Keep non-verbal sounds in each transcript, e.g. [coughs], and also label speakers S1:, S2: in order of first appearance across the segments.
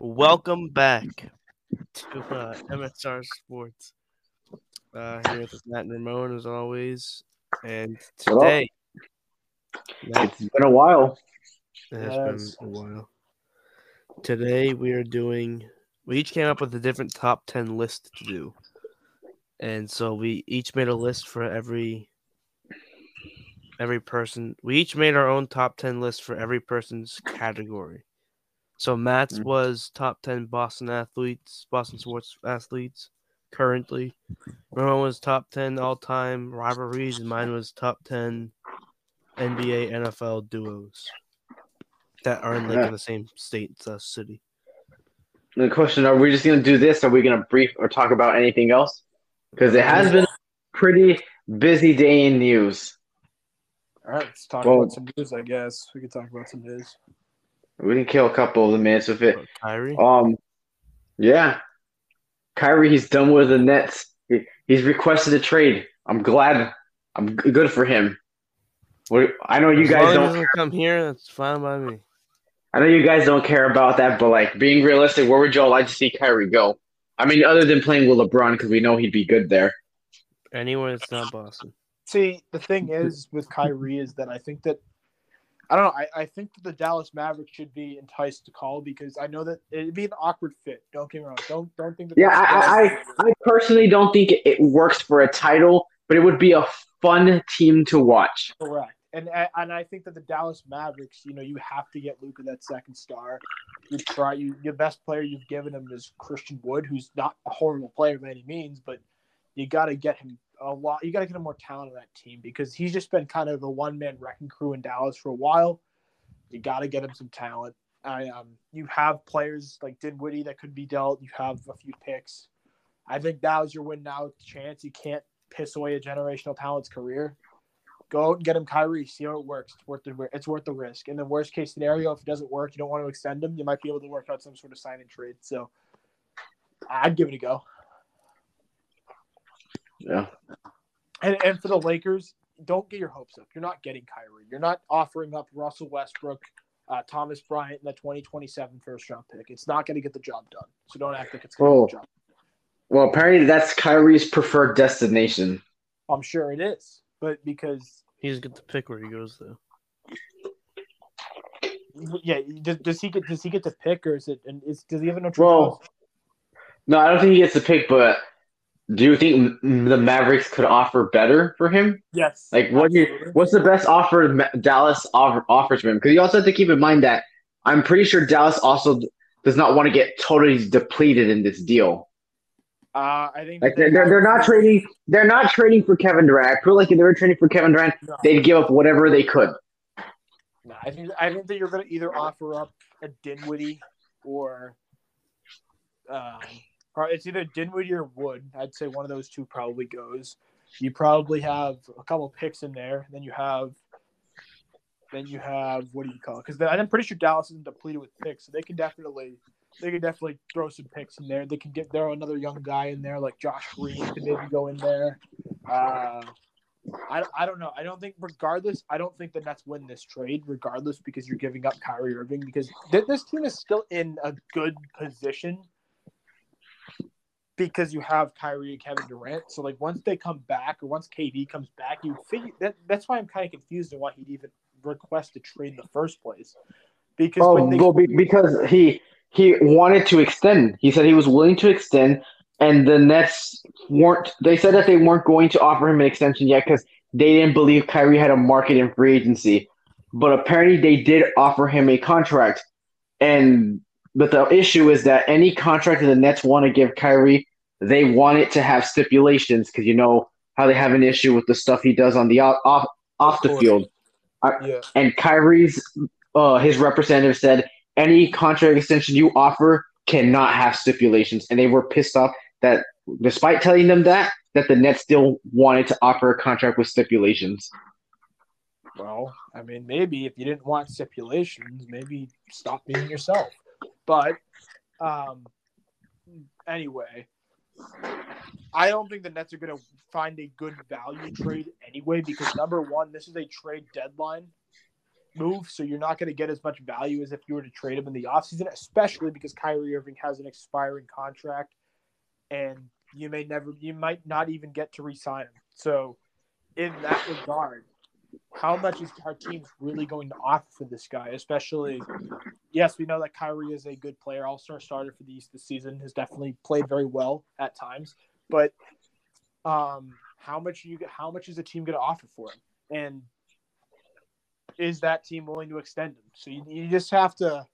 S1: Welcome back to uh, MSR Sports. Uh, here with Matt and Ramon as always, and today Matt,
S2: It's been a while.
S1: it has
S3: Yes.
S1: been a while. Today we are doing. We each came up with a different top ten list to do, and so we each made a list for every every person. We each made our own top ten list for every person's category. So Matt's
S2: Mm.
S1: was top ten Boston athletes, Boston sports athletes currently. Ramon was top ten all time rivalries, and mine was top ten NBA NFL duos that are in like
S2: Yeah.
S1: in the same state, uh, city.
S2: The question: Are we just gonna do this? Are we gonna brief or talk about anything else? Because it has been a pretty busy day in news.
S3: All right, let's talk
S2: Well-
S3: about some news. I guess we could talk about some news.
S2: We can kill a couple of the minutes with it.
S1: Kyrie.
S2: Um, yeah, Kyrie, he's done with the Nets. He, he's requested a trade. I'm glad. I'm g- good for him. What, I know you
S1: As
S2: guys
S1: long
S2: don't.
S1: doesn't come here. That's fine by me.
S2: I know you guys don't care about that, but like being realistic, where would y'all like to see Kyrie go? I mean, other than playing with LeBron, because we know he'd be good there.
S1: Anywhere that's not Boston.
S3: See, the thing is with Kyrie is that I think that I don't know. I, I think that the Dallas Mavericks should be enticed to call because I know that it'd be an awkward fit. Don't get me wrong. Don't don't think that.
S2: Yeah, I, I, I personally don't think it, works for a title, but it would be a fun team to watch.
S3: correct. And and I think that the Dallas Mavericks, you know, you have to get Luka that second star. You try you your best player you've given him is Christian Wood, who's not a horrible player by any means, but you got to get him a lot. You got to get more talent on that team because he's just been kind of the one man wrecking crew in Dallas for a while. You got to get him some talent. I um, you have players like Dinwiddie that could be dealt. You have a few picks. I think that was your win now chance. You can't piss away a generational talent's career. Go out and get him Kyrie. See how it works. It's worth the it's worth the risk. In the worst case scenario, if it doesn't work, you don't want to extend him. You might be able to work out some sort of sign and trade. So I'd give it a go.
S2: Yeah.
S3: And and for the Lakers, don't get your hopes up. You're not getting Kyrie. You're not offering up Russell Westbrook, uh, Thomas Bryant, and the 2027 first round pick. It's not going to get the job done. So don't act like it's going to
S2: Oh.
S3: get the job.
S2: Well, apparently that's Kyrie's preferred destination.
S3: I'm sure it is, but because
S1: He's get to pick where he goes though.
S3: yeah, does, does he get does he get to pick or is it and is does he have no
S2: Well, no, I don't think he gets the pick, but do you think the Mavericks could offer better for him?
S3: Yes.
S2: Like, what do you, what's the best offer Dallas offer, offers for him? Because you also have to keep in mind that I'm pretty sure Dallas also does not want to get totally depleted in this deal.
S3: Uh, I think
S2: Like
S3: they
S2: they're, they're, they're not trading. They're not trading for Kevin Durant. I feel like if they were trading for Kevin Durant,
S3: No.
S2: they'd give up whatever they could.
S3: No, I think I think that you're going to either offer up a Dinwiddie or, um, it's either Dinwiddie or Wood. I'd say one of those two probably goes. You probably have a couple picks in there. Then you have, then you have what do you call it? Because I'm pretty sure Dallas isn't depleted with picks, so they can definitely they can definitely throw some picks in there. They can get there another young guy in there like Josh Green could maybe go in there. Uh, I, I don't know. I don't think, regardless, I don't think the Nets win this trade, regardless, because you're giving up Kyrie Irving. Because th- this team is still in a good position because you have Kyrie and Kevin Durant. So, like, once they come back, or once KD comes back, you figure that that's why I'm kind of confused on why he'd even request a trade in the first place. Because
S2: Oh,
S3: they,
S2: well, be, because he he wanted to extend. He said he was willing to extend, and the Nets weren't. They said that they weren't going to offer him an extension yet because they didn't believe Kyrie had a market in free agency. But apparently, they did offer him a contract, and but the issue is that any contract that the Nets want to give Kyrie, they want it to have stipulations because you know how they have an issue with the stuff he does on the off off, off the field
S3: yeah,
S2: and Kyrie's uh, his representative said any contract extension you offer cannot have stipulations, and they were pissed off that despite telling them that that the Nets still wanted to offer a contract with stipulations.
S3: Well, I mean, maybe if you didn't want stipulations, maybe stop being yourself. But um, anyway, I don't think the Nets are going to find a good value trade anyway because number one, this is a trade deadline. move, so you're not going to get as much value as if you were to trade him in the offseason, especially because Kyrie Irving has an expiring contract and you may never you might not even get to re-sign him. So in that regard, how much is our team really going to offer for this guy? Especially, yes, we know that Kyrie is a good player, all star starter for the East this season, has definitely played very well at times. But um, how much you how much is the team going to offer for him? And is that team willing to extend him? So you, you just have to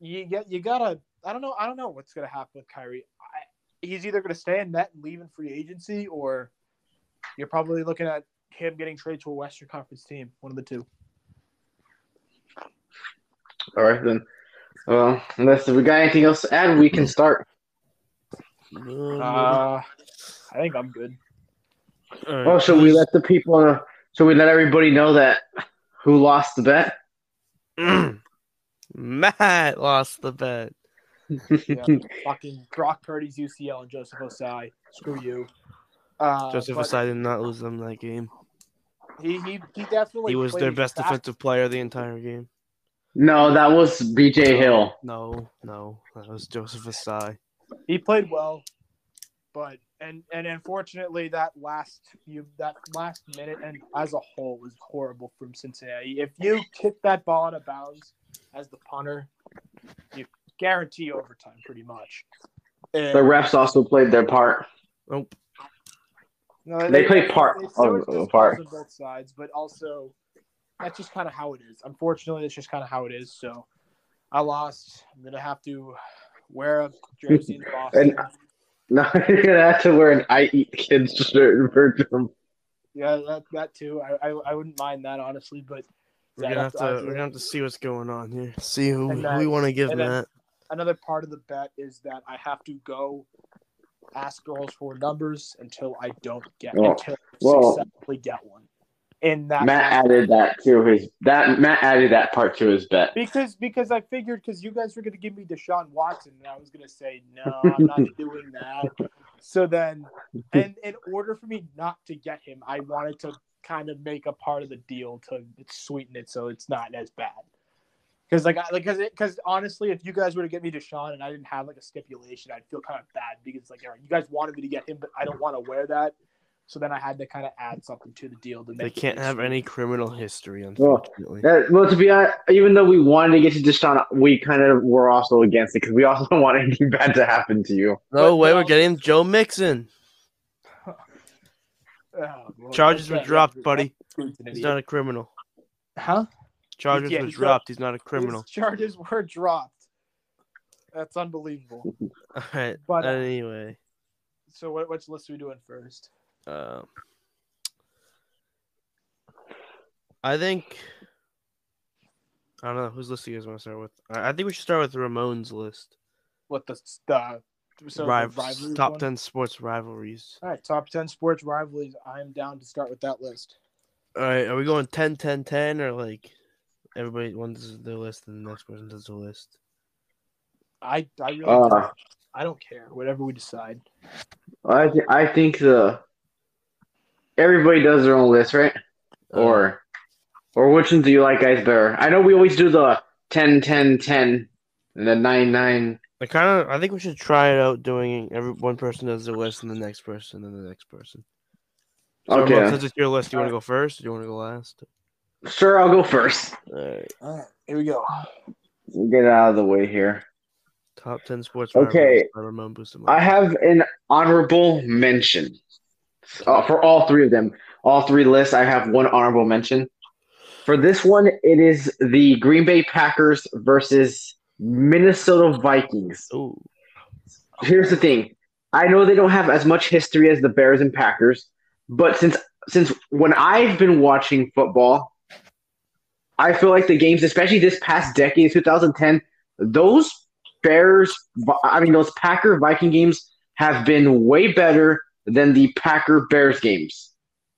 S3: you get you gotta I don't know I don't know what's gonna happen with Kyrie. I, he's either gonna stay in net and leave in free agency, or you're probably looking at him getting traded to a Western Conference team. One of the two.
S2: All right then. Well, unless we got anything else to add, we can start.
S1: Um,
S3: Uh, I think I'm good.
S1: all right,
S2: Oh, should we let the people? Uh, should we let everybody know that who lost the bet? [clears throat]
S1: Matt lost the bet.
S3: Yeah, fucking Brock Purdy's UCL and Joseph Ossai. Screw you. Uh,
S1: Joseph
S3: but
S1: Ossai did not lose them that game.
S3: He, he he definitely
S1: He was their best
S3: fast-
S1: defensive player the entire game.
S2: no, that was BJ Hill.
S1: No, no, that was Joseph Ossai.
S3: He played well, but and and unfortunately that last you that last minute and as a whole was horrible from Cincinnati. If you kick that ball out of bounds as the punter, you guarantee overtime pretty much. And-
S2: The refs also played their part.
S1: Nope.
S3: No,
S2: They play part
S3: it's- there
S2: of-
S3: was
S2: of
S3: just
S2: part.
S3: on both sides, but also that's just kind of how it is. Unfortunately, that's just kind of how it is. So I lost. I'm gonna have to wear a jersey in [laughs] Boston. [laughs]
S2: No, you're gonna have to wear an I eat kids shirt in Bertram.
S3: yeah, that that too. I, I I wouldn't mind that honestly, but
S1: We're gonna
S3: I'd
S1: have
S3: have
S1: to
S3: to-
S1: we're gonna have to see what's going on here. See who,
S3: And
S1: who we want to give
S3: and then-
S1: Matt.
S3: another part of the bet is that I have to go ask girls for numbers until I don't get
S2: Well-
S3: until I
S2: well-
S3: successfully get one. In that
S2: Matt added that to his that Matt added that part to his bet.
S3: Because because I figured because you guys were going to give me Deshaun Watson, and I was going to say no, I'm not [laughs] doing that. So then, and in order for me not to get him, I wanted to kind of make a part of the deal to sweeten it so it's not as bad. Because like because because honestly, if you guys were to get me Deshaun and I didn't have like a stipulation, I'd feel kind of bad because like you guys wanted me to get him, but I don't want to wear that. So then I had to kind of add something to the deal to make.
S1: They can't have any criminal history,
S2: Well,
S1: unfortunately.
S2: That, well, to be honest, even though we wanted to get to Deshaun, we kind of were also against it because we also [laughs] don't want anything bad to happen to you.
S1: no
S3: but-
S1: way,
S3: but
S1: we're getting Joe Mixon. [laughs]
S3: Oh, well,
S1: Charges were dropped, buddy. He's not a criminal.
S3: Huh?
S1: Charges
S3: Yeah,
S1: were
S3: he's
S1: dropped. He's not a criminal.
S3: His charges were dropped. That's unbelievable. [laughs]
S1: All right.
S3: But, uh,
S1: anyway,
S3: So what which list are we doing first?
S1: um, I think I don't know whose list you guys want to start with. I I think we should start with Ramon's list.
S3: What the the so the
S1: Riv-
S3: rivalries
S1: top
S3: one?
S1: ten sports rivalries.
S3: All right, top ten sports rivalries. I'm down to start with that list.
S1: All right, are we going 10, 10, 10, or like everybody one does their list and the next person does the list?
S3: I I really
S2: Uh,
S3: don't, I don't care. Whatever we decide.
S2: I th- I think the everybody does their own list, right?
S1: Uh,
S2: Or or which one do you like guys better? I know we always do the 10, 10, 10, and the 9, 9.
S1: I kind of I think we should try it out doing every one person does their list and the next person and the next person. So
S2: Okay.
S1: Since it's your list, do you want to go first or do you want to go last?
S2: Sure, I'll go first.
S1: All right,
S3: All right, here we go.
S2: We'll get out of the way here.
S1: top ten sports.
S2: Okay.
S1: Ramon Bustamante.
S2: I have an honorable mention uh, for all three of them. All three lists, I have one honorable mention. For this one, it is the Green Bay Packers versus Minnesota Vikings.
S1: Oh,
S2: Here's the thing. I know they don't have as much history as the Bears and Packers, but since since when I've been watching football, I feel like the games, especially this past decade, 2010, those Bears, I mean those Packer Viking games have been way better than the Packer Bears games.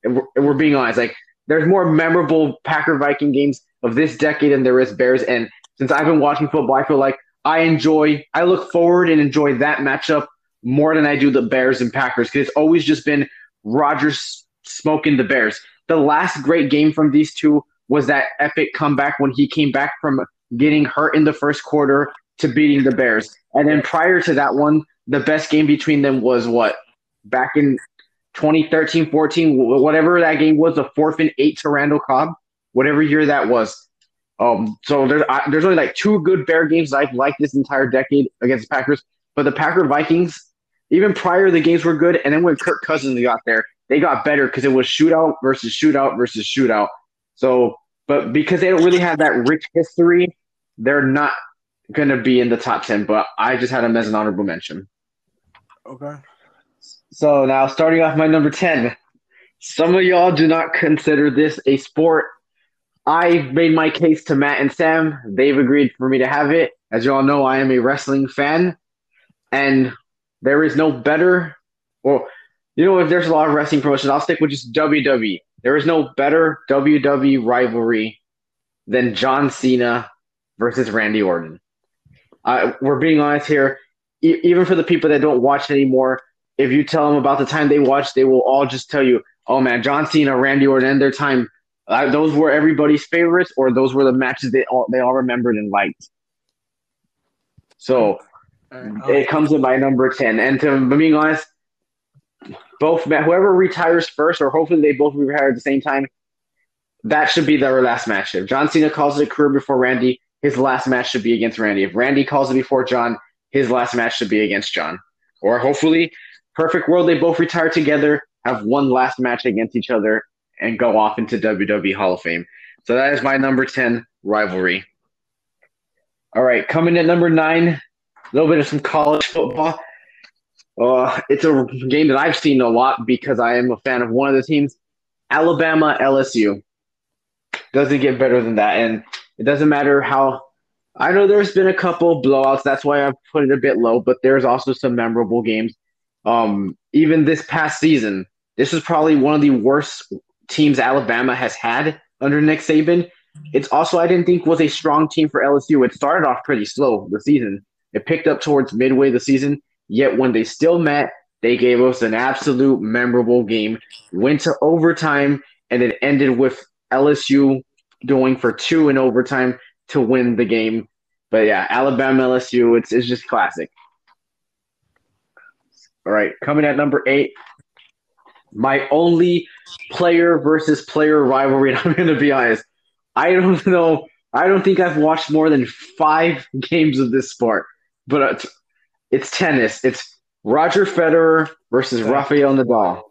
S2: And we're, we're being honest, like there's more memorable Packer Viking games of this decade than there is Bears. And since I've been watching football, I feel like I enjoy, I look forward and enjoy that matchup more than I do the Bears and Packers because it's always just been Rodgers smoking the Bears. The last great game from these two was that epic comeback when he came back from getting hurt in the first quarter to beating the Bears. And then prior to that one, the best game between them was what? Back in 2013, 14, whatever that game was, the fourth and eight to Randall Cobb, whatever year that was. Um, so there's I, there's only like two good Bear games I've liked this entire decade against the Packers. But the Packer Vikings, even prior the games were good, and then when Kirk Cousins got there, they got better because it was shootout versus shootout versus shootout. So, but because they don't really have that rich history, they're not going to be in the top 10, but I just had them as an honorable mention.
S3: Okay.
S2: So now starting off my number 10. Some of y'all do not consider this a sport. I made my case to Matt and Sam. They've agreed for me to have it. As you all know, I am a wrestling fan, and there is no better. Well, you know, if there's a lot of wrestling promotions, I'll stick with just WWE. There is no better WWE rivalry than John Cena versus Randy Orton. Uh, we're being honest here. E- even for the people that don't watch anymore, if you tell them about the time they watched, they will all just tell you, "Oh man, John Cena, Randy Orton, and their time. Uh, those were everybody's favorites, or those were the matches they all they all remembered and liked." So it comes in my number ten. And to being honest, both whoever retires first, or hopefully they both retire at the same time, that should be their last match. If John Cena calls it a career before Randy, his last match should be against Randy. If Randy calls it before John, his last match should be against John. Or hopefully, perfect world, they both retire together, have one last match against each other, and go off into WWE Hall of Fame. So that is my number 10 rivalry. All right, coming at number nine, a little bit of some college football. Uh, it's a game that I've seen a lot because I am a fan of one of the teams, Alabama LSU. Doesn't get better than that. And it doesn't matter how. I know there's been a couple blowouts. That's why I put it a bit low. But there's also some memorable games. Um, even this past season, this is probably one of the worst teams Alabama has had under Nick Saban. It's also I didn't think was a strong team for LSU. It started off pretty slow the season. It picked up towards midway the season. Yet when they still met, they gave us an absolute memorable game. Went to overtime and it ended with LSU going for two in overtime to win the game. But yeah, Alabama LSU, it's it's just classic. All right, coming at number eight, my only player versus player rivalry. [laughs] And I'm going to be honest, I don't know. I don't think I've watched more than five [laughs] games of this sport, but uh, it's, it's tennis. It's Roger Federer versus Rafael Nadal.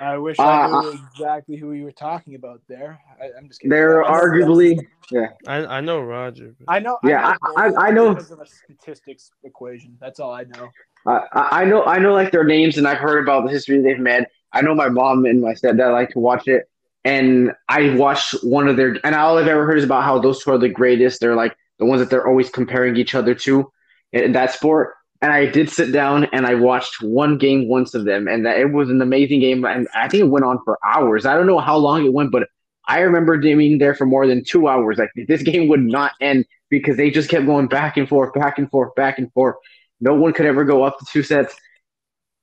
S3: I wish I knew uh, exactly who you were talking about there. I, am just kidding.
S2: They're arguably, yeah.
S1: I, I know Roger.
S3: I know.
S2: Yeah, I know. I, I, I know. Because
S3: of a statistics equation. That's all I know.
S2: I, I know. I know like their names, and I've heard about the history they've made. I know my mom and my stepdad like to watch it, and I watched one of their. And all I've ever heard is about how those two are the greatest. They're like the ones that they're always comparing each other to in that sport and I did sit down and I watched one game once of them, and that it was an amazing game. And I think it went on for hours. I don't know how long it went, but I remember being there for more than two hours. Like this game would not end because they just kept going back and forth, back and forth, back and forth. No one could ever go up to two sets,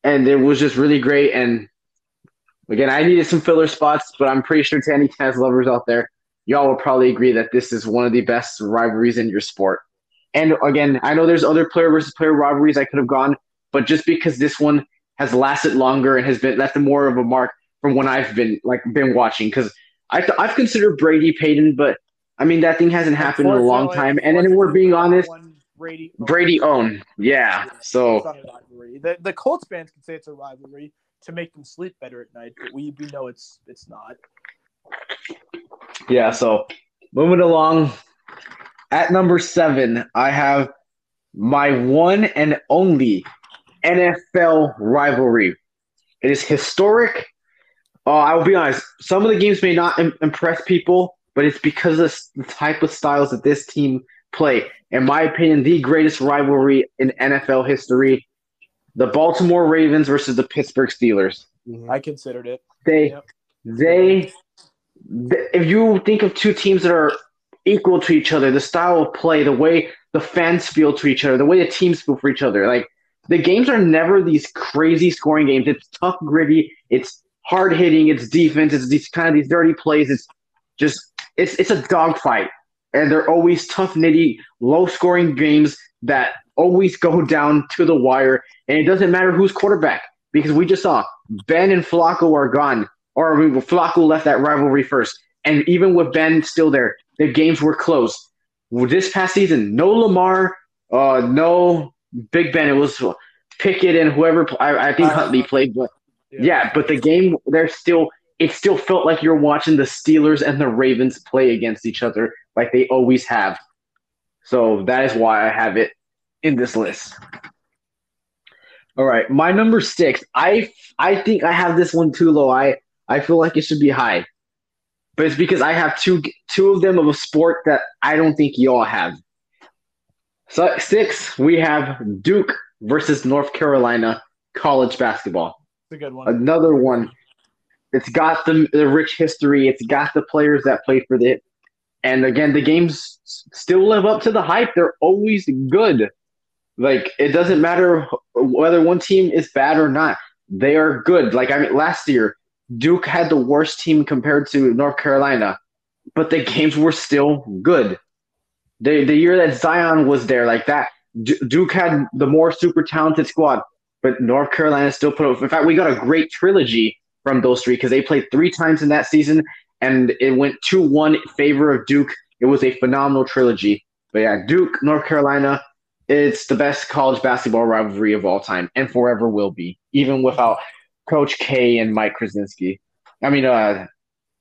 S2: and it was just really great. And again, I needed some filler spots, but I'm pretty sure to any tennis lovers out there, y'all will probably agree that this is one of the best rivalries in your sport. And again, I know there's other player versus player rivalries I could have gone, but just because this one has lasted longer and has been left more of a mark from when I've been like been watching, because I I've considered Brady Payton, but I mean that thing hasn't happened in a long time. And then we're being honest, Brady Brady own, yeah. So
S3: the the Colts fans can say it's a rivalry to make them sleep better at night, but we we know it's it's not.
S2: Yeah. So moving along, at number seven, I have my one and only NFL rivalry. It is historic. Uh, I will be honest, some of the games may not Im- impress people, but it's because of the type of styles that this team play. In my opinion, the greatest rivalry in NFL history the Baltimore Ravens versus the Pittsburgh Steelers.
S3: I considered it.
S2: They, yep. they, if you think of two teams that are equal to each other. The style of play, the way the fans feel to each other, the way the teams feel for each other. Like the games are never these crazy scoring games. It's tough, gritty. It's hard hitting. It's defense. It's these kind of these dirty plays. It's just it's it's a dogfight, and they're always tough, nitty, low scoring games that always go [laughs] down to the wire, and it doesn't matter who's quarterback because we just saw Ben and Flacco are gone, or Flacco left that rivalry first, and even with Ben still there, the games were close. This past season, no Lamar, uh, no Big Ben. It was Pickett and whoever. I, I think
S3: Uh,
S2: Huntley played, but yeah, but the game they're still it still felt like you're watching the Steelers and the Ravens play against each other like they always have. So that is why I have it in this list. All right, my number 6. I I think I have this one too low. I I feel like it should be high. But it's because I have two two of them of a sport that I don't think y'all have. So 6, we have Duke versus North Carolina college basketball
S3: It's a good one.
S2: another one. It's got the, the rich history. It's got the players that play for it. And again, the games still live up to the hype. They're always good. Like it doesn't matter whether one team is bad or not. They are good. Like I mean, last year Duke had the worst team compared to North Carolina, but the games were still good. The the year that Zion was there, like that, Du- Duke had the more super talented squad but North Carolina still put up. In fact, we got a great trilogy from those three because they played three times in that season, and it went two one in favor of Duke. It was a phenomenal trilogy. But yeah, Duke, North Carolina, it's the best college basketball rivalry of all time, and forever will be, even without Coach K and Mike Krasinski. I mean, uh,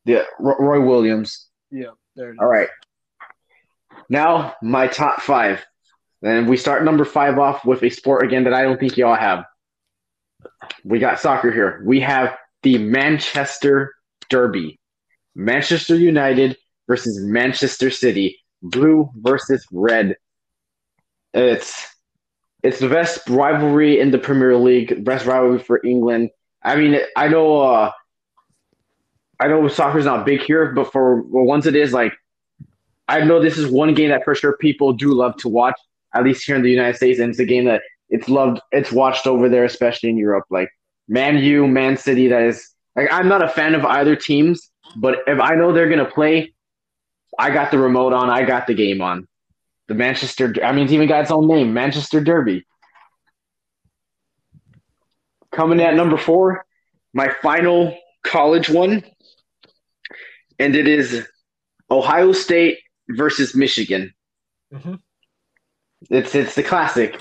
S2: the Roy Williams.
S3: yeah, there it is.
S2: All right. Now my top five. And we start number five off with a sport again that I don't think y'all have. We got soccer here. We have the Manchester Derby. Manchester United versus Manchester City. Blue versus red. It's it's the best rivalry in the Premier League, best rivalry for England. I mean, I know uh I know soccer's not big here, but for well, once it is, like I know this is one game that for sure people do love to watch, at least here in the United States, and it's a game that it's loved, it's watched over there, especially in Europe. Like Man U, Man City, that is like I'm not a fan of either teams, but if I know they're gonna play, I got the remote on, I got the game on. The Manchester, I mean, it's even got its own name, Manchester Derby. Coming at number four, my final college one, and it is Ohio State versus Michigan.
S3: Mhm.
S2: It's it's the classic.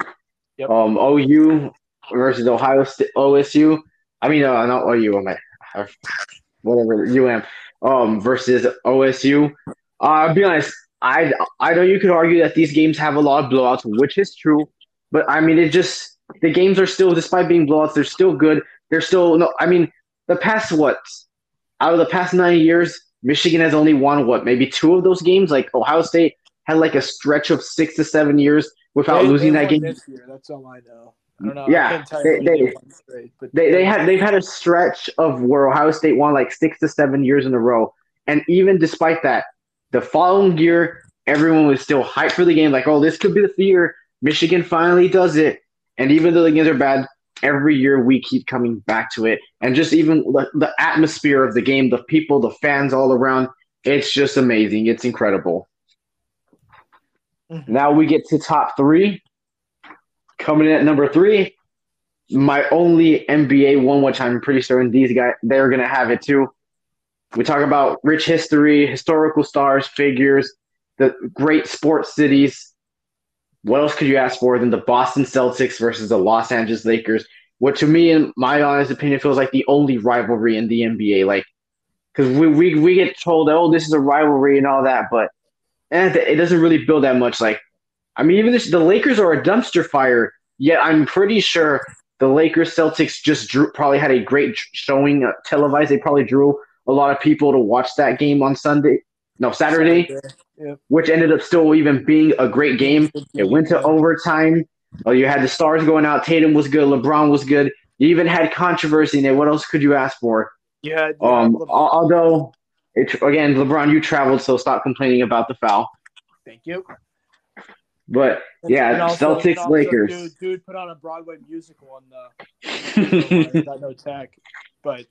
S3: Yep.
S2: Um, OU versus Ohio State, OSU. I mean, uh, not OU. I'm at whatever UM. Um, versus OSU. Uh, I'll be honest. I I know you could argue that these games have a lot of blowouts, which is true. But I mean, it just the games are still, despite being blowouts, they're still good. They're still no. I mean, the past what out of the past nine years, Michigan has only won what maybe two of those games. Like Ohio State had like a stretch of six to seven years without
S3: They-
S2: losing
S3: they
S2: that game.
S3: this year. That's all I know. I don't know.
S2: Yeah,
S3: I can't
S2: they-
S3: they,
S2: they-
S3: straight,
S2: They they had they've had a stretch of where Ohio State won like six to seven years in a row, and even despite that, the following year everyone was still hyped for the game. Like, oh, this could be the year Michigan finally does it. And even though the games are bad, every year we keep coming back to it, and just even the, the atmosphere of the game, the people, the fans all around, it's just amazing. It's incredible.
S3: Mhm.
S2: Now we get to top three. Coming in at number three, my only NBA one, which I'm pretty certain these guys they're gonna have it too. We talk about rich history, historical stars, figures, the great sports cities. What else could you ask for than the Boston Celtics versus the Los Angeles Lakers? What to me, in my honest opinion, feels like the only rivalry in the NBA. Like, because we, we we get told, oh, this is a rivalry and all that, but eh, it doesn't really build that much. Like, I mean, even this, the Lakers are a dumpster fire. Yet I'm pretty sure the Lakers Celtics just drew probably had a great showing uh, televised. They probably drew a lot of people to watch that game on Sunday. No, Saturday,
S3: Yeah.
S2: which ended up still even being a great game. It went to overtime. Oh, you had the stars going out. Tatum was good. LeBron was good. You even had controversy in it. What else could you ask for?
S3: You had, you
S2: Um,
S3: had
S2: although it again, LeBron, you traveled, so stop complaining about the foul.
S3: Thank you.
S2: But Yeah,
S3: And also-
S2: Celtics,
S3: also,
S2: Lakers.
S3: Dude, dude put on a Broadway musical on the. I got no tech, but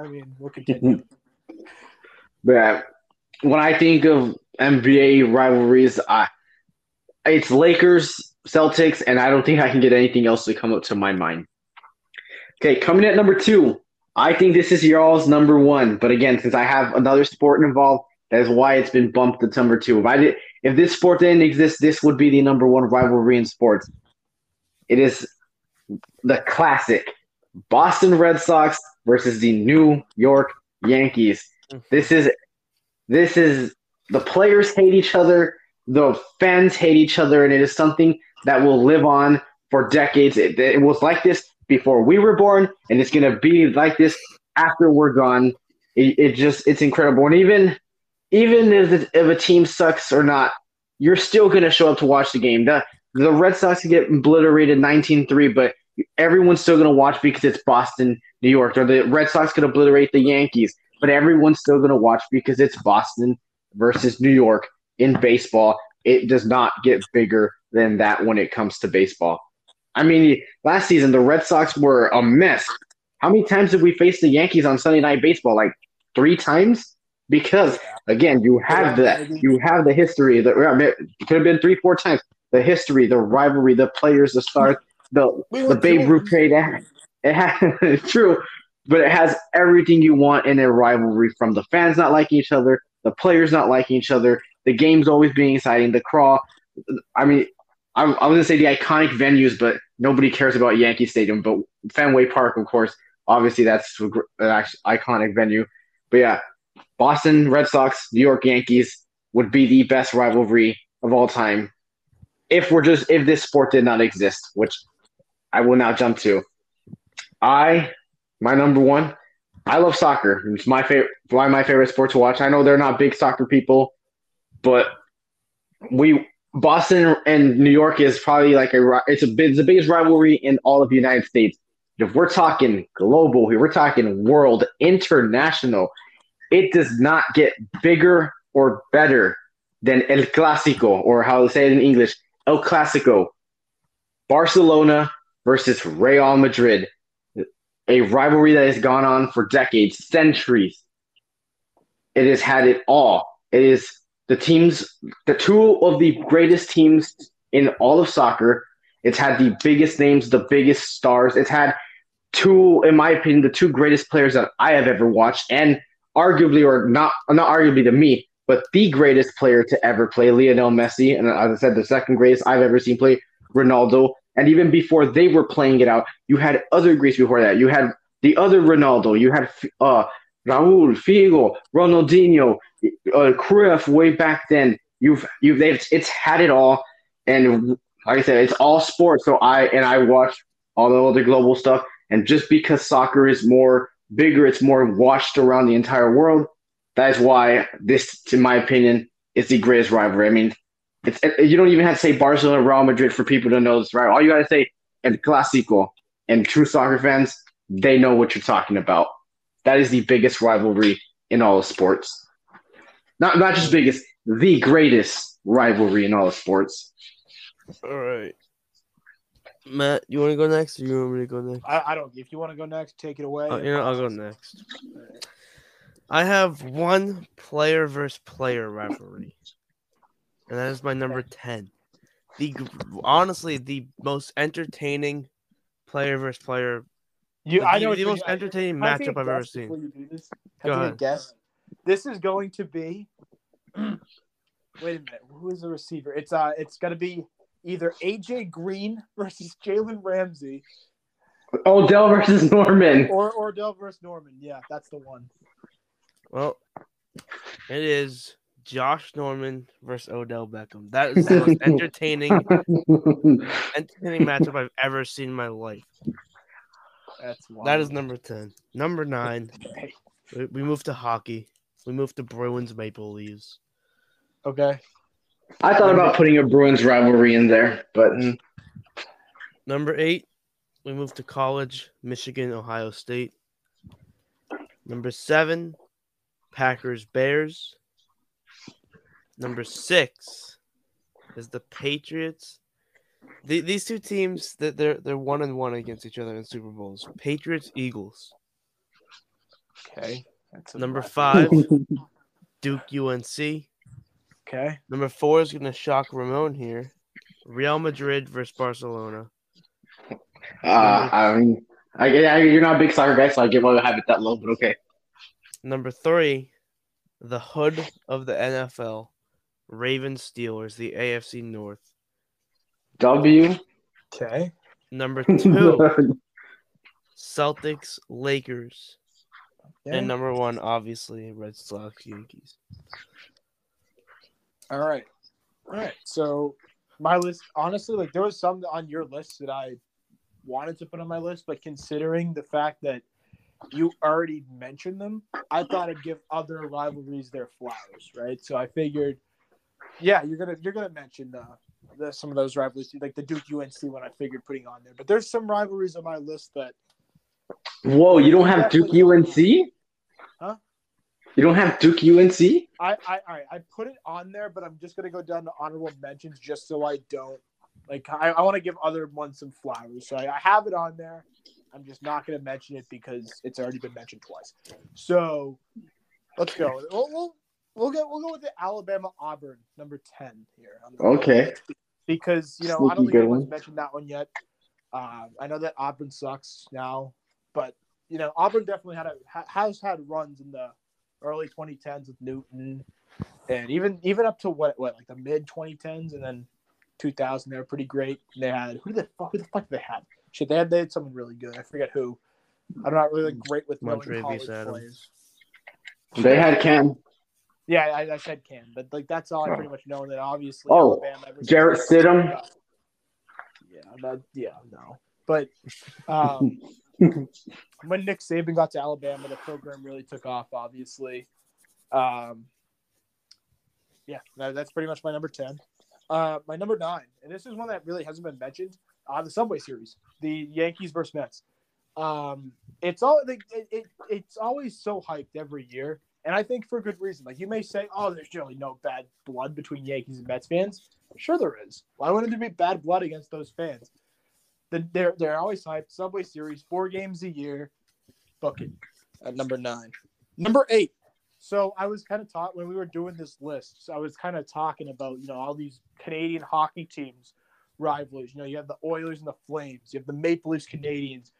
S3: I mean, we'll continue. [laughs]
S2: But when I think of NBA rivalries, I, it's Lakers, Celtics, and I don't think I can get anything else to come up to my mind. Okay, coming at number two, I think this is y'all's number one. But again, since I have another sport involved, that is why it's been bumped to number two. If I did, if this sport didn't exist, this would be the number one rivalry in sports. It is the classic Boston Red Sox versus the New York Yankees. Mm. This is this is the players hate each other, the fans hate each other, and it is something that will live on for decades. It, it was like this before we were born, and it's gonna be like this after we're gone. It, it just it's incredible, and even even if if a team sucks or not, you're still gonna show up to watch the game. The the Red Sox get obliterated 19-3, but everyone's still gonna watch because it's Boston, New York, or the Red Sox could obliterate the Yankees, but everyone's still gonna watch because it's Boston versus New York in baseball. It does not get bigger than that when it comes to baseball. I mean, last season the Red Sox were a mess. How many times did we face the Yankees on Sunday Night Baseball? Like three times. Because again, you have that. You have the history. That could have been three, four times. The history, the rivalry, the players, the stars, the the Babe Ruth trade. It has [laughs] true, but it has everything you want in a rivalry. From the fans not liking each other, the players not liking each other, the games always being exciting, the crawl. I mean, I, I was gonna say the iconic venues, but nobody cares about Yankee Stadium. But Fenway Park, of course, obviously that's an iconic venue. But yeah, Boston Red Sox, New York Yankees would be the best rivalry of all time if we're just if this sport did not exist, which I will now jump to. I my number one, I love soccer. It's my favorite why my favorite sport to watch. I know they're not big soccer people, but we Boston and New York is probably like a it's a it's the biggest rivalry in all of the United States. If we're talking global here, we're talking world, international. It does not get bigger or better than El Clásico, or how to say it in English, El Clásico. Barcelona versus Real Madrid, a rivalry that has gone on for decades, centuries. It has had it all. It is the teams, the two of the greatest teams in all of soccer. It's had the biggest names, the biggest stars. It's had two, in my opinion, the two greatest players that I have ever watched, and arguably, or not, not arguably to me, but the greatest player to ever play, Lionel Messi, and as I said, the second greatest I've ever seen play, Ronaldo. And even before they were playing it out, you had other greats before that. You had the other Ronaldo. You had uh, Raúl, Figo, Ronaldinho, uh, Cruyff way back then. You've you've they've it's had it all, and like I said, it's all sports. So I and I watch all the other global stuff, and just because soccer is more bigger, it's more watched around the entire world. That is why this, in my opinion, is the greatest rivalry. I mean, it's you don't even have to say Barcelona, Real Madrid for people to know this, right? All you got to say El Clásico, and true soccer fans, they know what you're talking about. That is the biggest rivalry in all of sports. Not not just biggest, the greatest rivalry in all of sports.
S1: All right. Matt, you want to go next, or you want me to go next?
S3: I, I don't. If you want to go next, take it away.
S1: Oh, you know, I'll go next. I have one player versus player rivalry, and that is my number ten. The honestly the most entertaining player versus player.
S3: You,
S1: the,
S3: I know
S1: the
S3: what
S1: most
S3: you-
S1: entertaining
S3: Can I take
S1: matchup
S3: a
S1: I've ever seen.
S3: before this?
S1: Go
S3: Can I take a
S1: ahead.
S3: guess? This is going to be. [clears throat] Wait a minute. Who is the receiver? It's uh, it's gonna be either AJ Green [laughs] versus Jalen Ramsey
S2: Odell versus Norman.
S3: or Ordell versus Norman. Yeah, that's the one.
S1: Well, it is Josh Norman versus Odell Beckham. That is the most entertaining, [laughs] entertaining matchup I've ever seen in my life.
S3: That's one.
S1: That is number ten. Number nine, we, we moved to hockey. We move to Bruins Maple Leaves.
S3: Okay.
S2: I thought about putting a Bruins rivalry in there, but mm,
S1: Number eight, we move to college, Michigan, Ohio State. Number seven, Packers, Bears. Number six is the Patriots. The, these two teams that they're they're one and one against each other in Super Bowls. Patriots, Eagles.
S3: Okay. That's
S1: Number
S3: rivalry.
S1: five, [laughs] Duke UNC.
S3: Okay.
S1: Number four is going to shock Ramon here. Real Madrid versus Barcelona.
S2: Uh, I mean, I, I, you're not a big soccer guy, so I get why you have it that low, but okay.
S1: Number three, the hood of the NFL. Ravens Steelers, the AFC North.
S2: W.
S3: Okay.
S1: Number [laughs] two, [laughs] Celtics Lakers.
S3: Yeah.
S1: And number one, obviously, Red Sox Yankees.
S3: All right. All right. So my list, honestly, like there was some on your list that I wanted to put on my list, but considering the fact that you already mentioned them, I thought I'd give other rivalries their flowers, right? So I figured, yeah, you're gonna you're gonna mention the, the some of those rivalries, like the Duke UNC one. I figured putting on there, but there's some rivalries on my list that
S2: Whoa, you don't have Duke UNC?
S3: Huh?
S2: You don't have Duke UNC?
S3: I I I, I put it on there, but I'm just gonna go down to honorable mentions just so I don't like I, I want to give other ones some flowers. So I, I have it on there. I'm just not gonna mention it because it's already been mentioned twice. So let's go. We'll we'll, we'll go we'll go with the Alabama Auburn number ten here. on the-
S2: Okay.
S3: Because you know I don't think
S2: good
S3: anyone's
S2: one.
S3: mentioned that one yet. Uh, I know that Auburn sucks now, but you know Auburn definitely had a ha- has had runs in the early 2010s with Newton, and even even up to what what like the mid 2010s, and then 2000 they were pretty great. They had who the fuck who the fuck did they had? Shit, they had they had someone really good. I forget who. I'm not really like, great with knowing college
S1: Adams.
S3: players.
S2: They had Cam.
S3: Yeah, I, I said Cam, but like that's all I pretty much know. And then obviously
S2: Oh,
S3: Alabama.
S2: Jarrett Stidham.
S3: Yeah, that, yeah, no. But um, [laughs] when Nick Saban got to Alabama, the program really took off. Obviously, um, yeah, that, that's pretty much my number ten. Uh, my number nine, and this is one that really hasn't been mentioned. Uh, the Subway Series, the Yankees versus Mets. Um, it's all like it, it, it's always so hyped every year, and I think for good reason. Like you may say, "Oh, there's generally no bad blood between Yankees and Mets fans." Sure, there is. Why wouldn't there be bad blood against those fans? They're they're always hyped. Subway Series, four games a year. Book it at number nine. Number eight. So I was kind of taught when we were doing this list. So I was kind of talking about you know all these Canadian hockey teams rivalries. You know, you have the Oilers and the Flames. You have the Maple Leafs, Canadiens,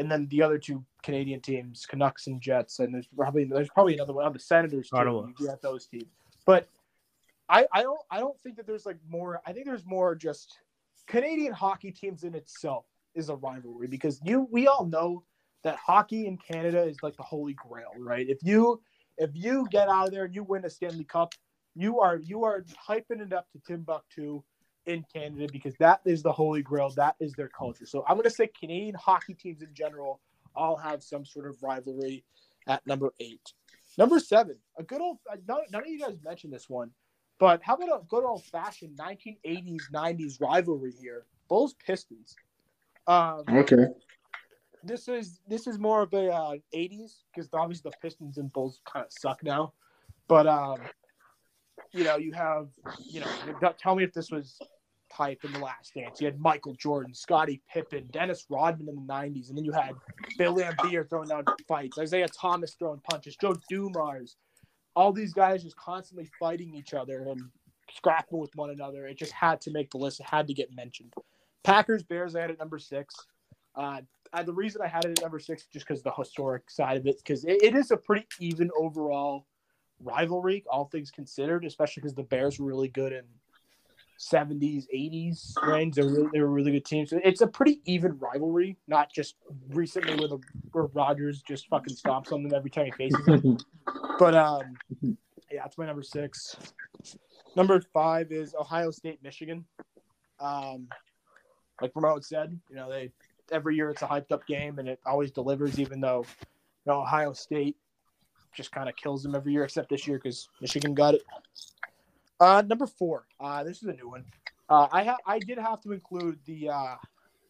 S3: and then the other two Canadian teams, Canucks and Jets. And there's probably there's probably another one. Oh, the Senators.
S1: Ottawa.
S3: You have those teams, but I I don't I don't think that there's like more. I think there's more just Canadian hockey teams in itself is a rivalry because you we all know that hockey in Canada is like the holy grail, right? If you if you get out of there and you win a Stanley Cup, you are you are hyping it up to Timbuktu in Canada because that is the holy grail. That is their culture. So I'm gonna say Canadian hockey teams in general all have some sort of rivalry at number eight. Number seven, a good old none, none of you guys mentioned this one, but how about a good old fashioned 1980s 90s rivalry here? Bulls Pistons. Um,
S2: Okay.
S3: this is this is more of a uh, 80s because obviously the Pistons and Bulls kind of suck now. But um, you know, you have you know, tell me if this was type in the last dance. You had Michael Jordan, Scottie Pippen, Dennis Rodman in the 90s, and then you had Bill Laimbeer throwing down fights, Isiah Thomas throwing punches, Joe Dumars. All these guys just constantly fighting each other and scrapping with one another. It just had to make the list. It had to get mentioned. Packers, Bears, I had at number six. Uh, I, the reason I had it at number six just because the historic side of it, because it, it is a pretty even overall rivalry, all things considered, especially because the Bears were really good in 70s, 80s range. They were really, they were really good teams. So it's a pretty even rivalry, not just recently where the where Rodgers just fucking stomps on them every time he faces them. [laughs] But um, yeah, that's my number six. Number five is Ohio State, Michigan. Um, like Ramon said, you know they every year it's a hyped up game and it always delivers, even though you know, Ohio State just kind of kills them every year, except this year because Michigan got it. Uh, number four. Uh, this is a new one. Uh, I ha- I did have to include the uh,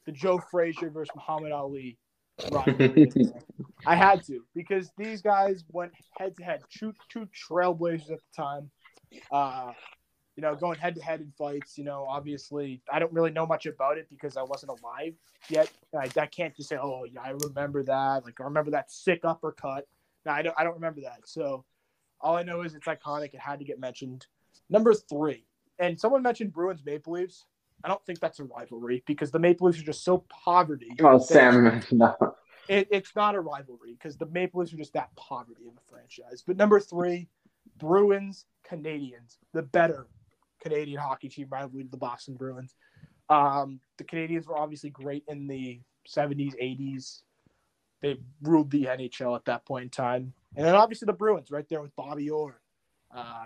S3: the Joe Frazier versus Muhammad Ali rivalry. in [laughs] there. I had to because these guys went head to head. Two two trailblazers at the time. Uh, you know, going head to head in fights. You know, obviously, I don't really know much about it because I wasn't alive yet. I, I can't just say, oh, yeah, I remember that. Like, I remember that sick uppercut. No, I don't. I don't remember that. So, All I know is it's iconic. It had to get mentioned. Number three, and someone mentioned Bruins Maple Leafs. I don't think that's a rivalry because the Maple Leafs are just so poverty.
S2: Oh, Sam, [laughs] no.
S3: It, it's not a rivalry because the Maple Leafs are just that poverty of a franchise. But number three, Bruins Canadiens, the better Canadian hockey team rivalry to the Boston Bruins. Um, the Canadiens were obviously great in the 70s, 80s. They ruled the NHL at that point in time. And then obviously the Bruins right there with Bobby Orr. Uh,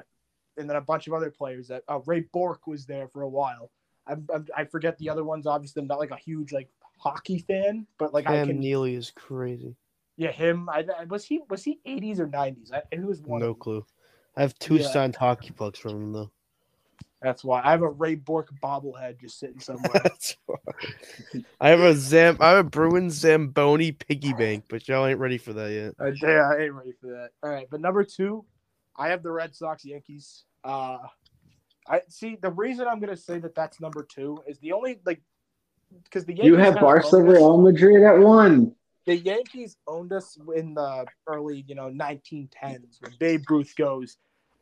S3: and then a bunch of other players that uh, Ray Bourque was there for a while. I, I, I forget the other ones. Obviously, I'm not like a huge like hockey fan, but like I
S1: Cam
S3: can.
S1: Neely is crazy.
S3: Yeah, him. I, I- was he was he 80s or 90s? I, who was one?
S1: No clue. I have two
S3: Yeah.
S1: signed hockey pucks from him though.
S3: That's why I have a Ray Bourque bobblehead just sitting somewhere. [laughs]
S1: I have a Zam. I have a Bruins Zamboni piggy bank, but y'all ain't ready for that yet.
S3: Uh, yeah, I ain't ready for that. All right, but number two, I have the Red Sox Yankees. Uh, I see the reason I'm gonna say that that's number two is the only like because the Yankees
S2: You have Barca Real Madrid at one.
S3: The Yankees owned us in the early, you know, 1910s when Babe Ruth goes.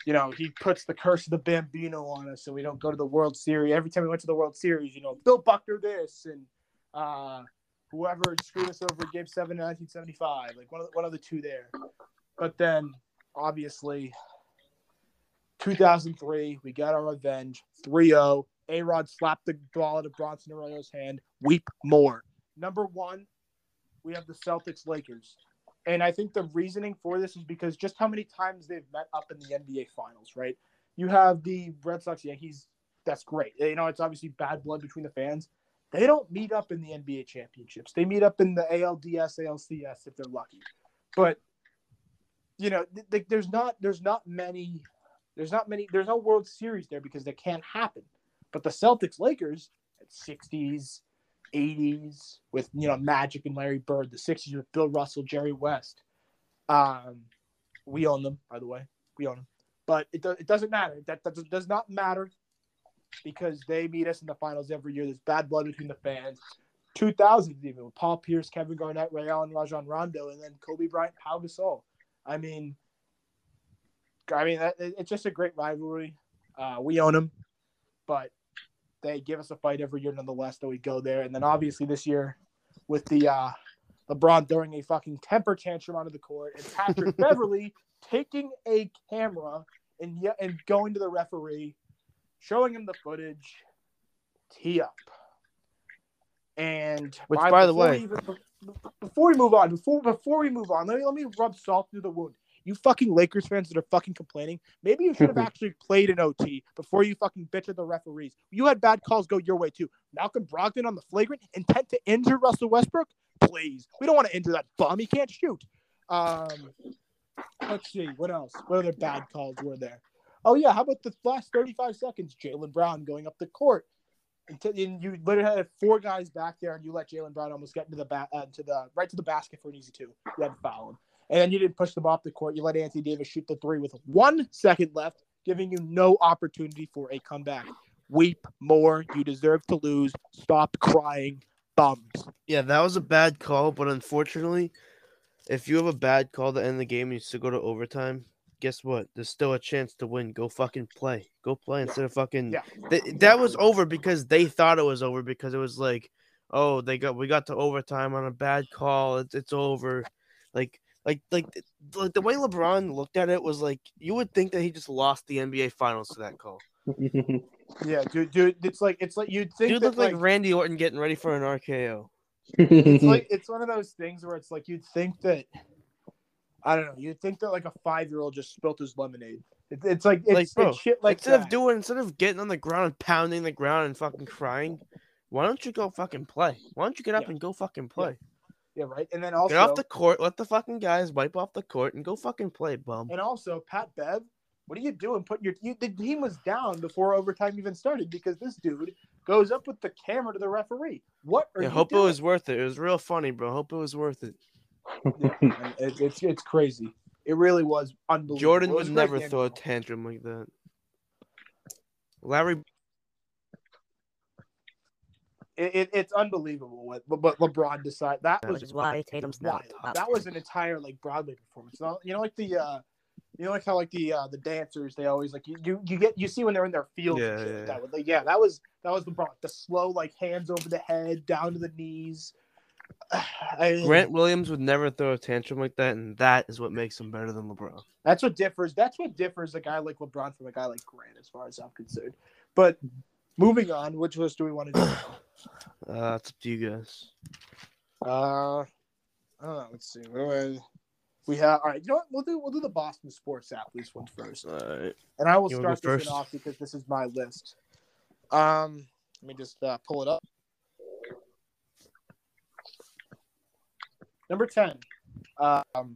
S3: You know, he puts the curse of the Bambino on us, so we don't go to the World Series. Every time we went to the World Series, you know, Bill Buckner this and uh, whoever screwed us over Game Seven in 1975, like one of the, one of the two there. But then, obviously, 2003, we got our revenge. 3-0. A Rod slapped the ball out of Bronson Arroyo's hand. Weep more. Number one, we have the Celtics Lakers. And I think the reasoning for this is because just how many times they've met up in the NBA Finals, right? You have the Red Sox Yankees. That's great. You know, it's obviously bad blood between the fans. They don't meet up in the NBA championships. They meet up in the ALDS, ALCS if they're lucky. But you know, th- th- there's not there's not many there's not many there's no World Series there because they can't happen. But the Celtics Lakers at 60s, 80s with you know Magic and Larry Bird, the 60s with Bill Russell, Jerry West. Um, we own them, by the way. We own them, but it, do, it doesn't matter. That, that does- does not matter because they meet us in the finals every year. There's bad blood between the fans. 2000s even with Paul Pierce, Kevin Garnett, Ray Allen, Rajon Rondo, and then Kobe Bryant, Pau Gasol. I mean, I mean that, it- it's just a great rivalry. Uh, we own them, but they give us a fight every year nonetheless that we go there. And then obviously this year with the uh, LeBron throwing a fucking temper tantrum onto the court and Patrick [laughs] Beverley taking a camera and ye- and going to the referee, showing him the footage, tee up. And
S1: Which, by the way-
S3: even- before we move on, before before we move on, let me let me rub salt through the wound. You fucking Lakers fans that are fucking complaining, maybe you should have [laughs] actually played an OT before you fucking bitch at the referees. You had bad calls go your way too. Malcolm Brogdon on the flagrant intent to injure Russell Westbrook. Please, we don't want to injure that bum. He can't shoot. Um, let's see what else. What other bad calls were there? Oh yeah, how about the last thirty-five seconds? Jaylen Brown going up the court. And you literally had four guys back there, and you let Jaylen Brown almost get into the bat, uh, to the right to the basket for an easy two. You had to foul him, and then you didn't push the ball off the court. You let Anthony Davis shoot the three with one second left, giving you no opportunity for a comeback. Weep more. You deserve to lose. Stop crying, bums.
S1: Yeah, that was a bad call, but unfortunately, if you have a bad call to end the game you still go to overtime, guess what? There's still a chance to win. Go fucking play. Go play instead of fucking.
S3: Yeah.
S1: Th- that was over because they thought it was over because it was like, oh, they got we got to overtime on a bad call. It's it's over. Like like like th- like the way LeBron looked at it was like you would think that he just lost the NBA Finals to that call. [laughs]
S3: Yeah, dude, dude, it's like it's like you'd think
S1: Dude
S3: that,
S1: looked like, Randy Orton getting ready for an RKO.
S3: it's like [laughs] it's one of those things where it's like you'd think that I don't know, you'd think that like a five year old just spilt his lemonade. It, it's like it's,
S1: Like, bro,
S3: it's shit like
S1: instead
S3: that.
S1: of doing instead of getting on the ground and pounding the ground and fucking crying, why don't you go fucking play? Why don't you get up
S3: Yeah.
S1: and go fucking play?
S3: yeah, right. And then also
S1: Get off the court, let the fucking guys wipe off the court and go fucking play, bum.
S3: and also Pat Bev, what are you doing? Putting your you, the team was down before overtime even started because this dude goes up with the camera to the referee. What are
S1: Yeah,
S3: you
S1: hope
S3: doing?
S1: it was worth it. It was real funny, bro. Hope it was worth it.
S3: Yeah, it, it's it's crazy. It really was unbelievable.
S1: Jordan
S3: was
S1: would never throw a tantrum like that. Larry,
S3: It, it, it's unbelievable what but, but LeBron decided that was
S4: Which is why Tatum's
S3: wild.
S4: not top
S3: That was an entire like Broadway performance. You know, like the uh You know, like how like the uh, the dancers, they always like you, you you get you see when they're in their field.
S1: Yeah,
S3: and shit
S1: yeah,
S3: like that. Like, yeah, that was that was LeBron. The slow like hands over the head, down to the knees. I- [sighs]
S1: Grant Williams would never throw a tantrum like that, and that is what makes him better than LeBron.
S3: That's what differs. That's what differs a guy like LeBron from a guy like Grant, as far as I'm concerned. But moving on, which list do we want to do? [coughs]
S1: Uh, it's up to you guys.
S3: Uh, I don't know. Let's see. What? We have all right. You know what? We'll do we'll do the Boston sports athletes one first,
S1: All right.
S3: and I will
S1: You
S3: start this off because this is my list. Um, let me just uh, pull it up. Number ten. Um,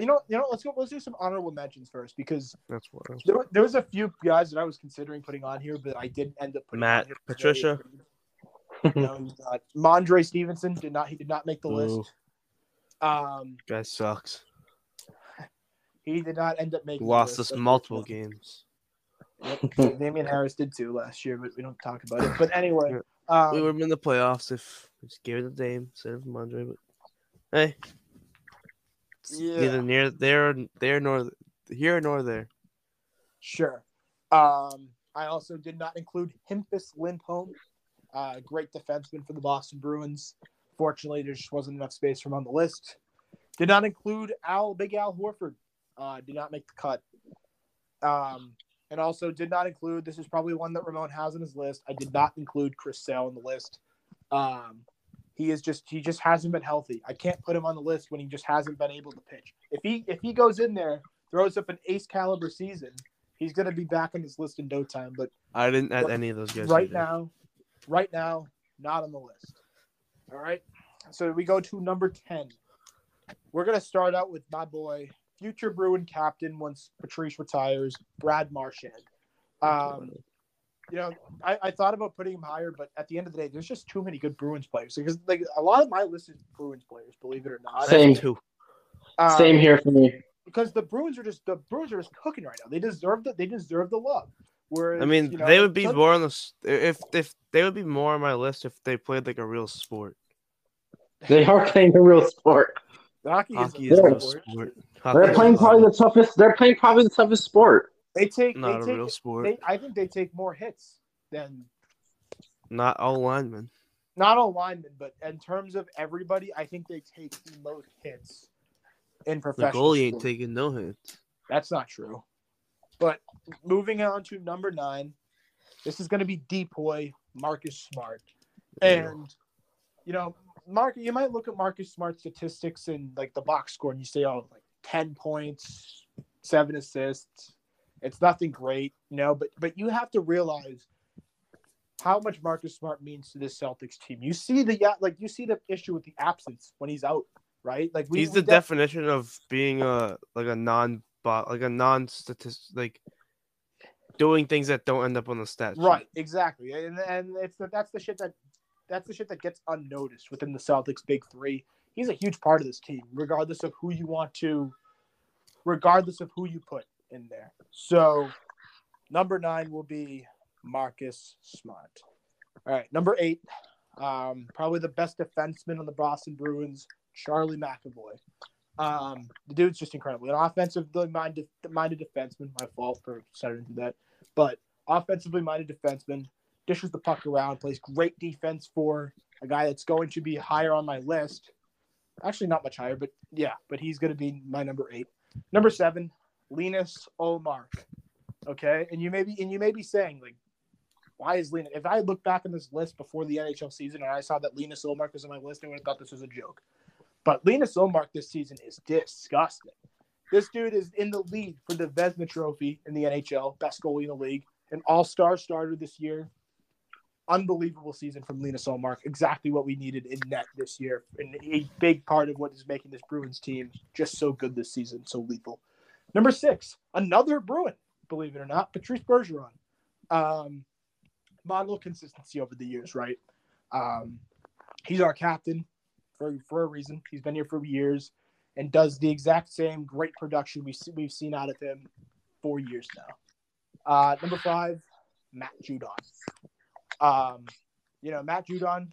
S3: you know, you know. Let's go. Let's do some honorable mentions first because
S1: That's what.
S3: there, there was a few guys that I was considering putting on here, but I didn't end up putting
S1: Matt
S3: on here.
S1: Patricia?
S3: No, he's not. Mondre Stevenson did not. He did not make the
S1: Ooh.
S3: list. Um,
S1: Guy sucks.
S3: he did not end up
S1: He
S3: making. the
S1: lost
S3: list,
S1: us multiple
S3: unfortunately.
S1: games.
S3: Yep. [laughs] Damien Harris did too last year, but we don't talk about it. But anyway,
S1: we
S3: um,
S1: would have been in the playoffs if we just gave it to Dame instead of Mondre. But hey,
S3: Yeah.
S1: neither near there, there nor here nor there.
S3: sure. Um, I also did not include Hampus Lindholm, uh, great defenseman for the Boston Bruins. Fortunately, there just wasn't enough space for him on the list. Did not include Al Big Al Horford. Uh, did not make the cut. Um, and also did not include. This is probably one that Ramon has on his list. I did not include Chris Sale on the list. Um, he is just he just hasn't been healthy. I can't put him on the list when he just hasn't been able to pitch. If he if he goes in there, throws up an ace caliber season, he's gonna be back on this list in no time. But
S1: I didn't add any of those guys.
S3: right
S1: either.
S3: now, right now, not on the list. All right. So we go to number 10. We're going to start out with my boy, future Bruin captain once Patrice retires, Brad Marchand. Um, you know, I, I thought about putting him higher, but at the end of the day, there's just too many good Bruins players. Because like a lot of my list is Bruins players, believe it or not.
S2: Same.
S1: two.
S3: Um,
S2: Same here for me.
S3: because the Bruins are just the Bruins are just cooking right now. They deserve the they deserve the love. Whereas
S1: I mean,
S3: you know,
S1: they would be
S3: some-
S1: more on the s- if if they would be more on my list if they played like a real sport.
S2: They are playing a real sport.
S3: hockey,
S1: Hockey
S3: is
S1: is
S3: a
S1: no
S3: sport.
S1: sport.
S2: They're playing probably the toughest. They're playing probably the toughest sport.
S3: They take
S1: not a
S3: they
S1: real sport.
S3: they, I think they take more hits than
S1: Not all linemen.
S3: not all linemen, but in terms of everybody, I think they take the most hits in professional.
S1: The goalie ain't
S3: sport.
S1: taking no hits.
S3: That's not true. But moving on to number nine, this is going to be Depoy Marcus Smart, and you know, Mark, you might look at Marcus Smart's statistics and like the box score, and you say, "Oh, like ten points, seven assists." It's nothing great, you know, but but you have to realize how much Marcus Smart means to this Celtics team. You see the yeah, like you see the issue with the absence when he's out, right? Like we,
S1: He's the
S3: def-
S1: definition of being a like a non bot like a non statistic like doing things that don't end up on the stats.
S3: Right, exactly, and and it's the, that's the shit that that's the shit that gets unnoticed within the Celtics big three. He's a huge part of this team, regardless of who you want to, regardless of who you put in there. So, number nine will be Marcus Smart. All right, number eight, um, probably the best defenseman on the Boston Bruins, Charlie McAvoy. Um, the dude's just incredible. An offensively minded, minded defenseman. My fault for starting to that, but offensively minded defenseman, dishes the puck around, plays great defense for a guy that's going to be higher on my list. Actually, not much higher, but yeah, but he's going to be my number eight. Number seven, Linus Ullmark. Okay, and you may be and you may be saying like, why is Linus? If I look back on this list before the NHL season and I saw that Linus Ullmark was on my list, I would have thought this was a joke. But Linus Ullmark this season is disgusting. This dude is in the lead for the Vezina Trophy in the NHL, best goalie in the league, an All-Star starter this year. Unbelievable season from Linus Ullmark. Exactly what we needed in net this year, and a big part of what is making this Bruins team just so good this season, so lethal. Number six, another Bruin, believe it or not, Patrice Bergeron. Um, model consistency over the years, right? Um, he's our captain for for a reason. He's been here for years and does the exact same great production we we've seen out of him for years now. Uh, number five, Matt Judon. Um, you know, Matt Judon,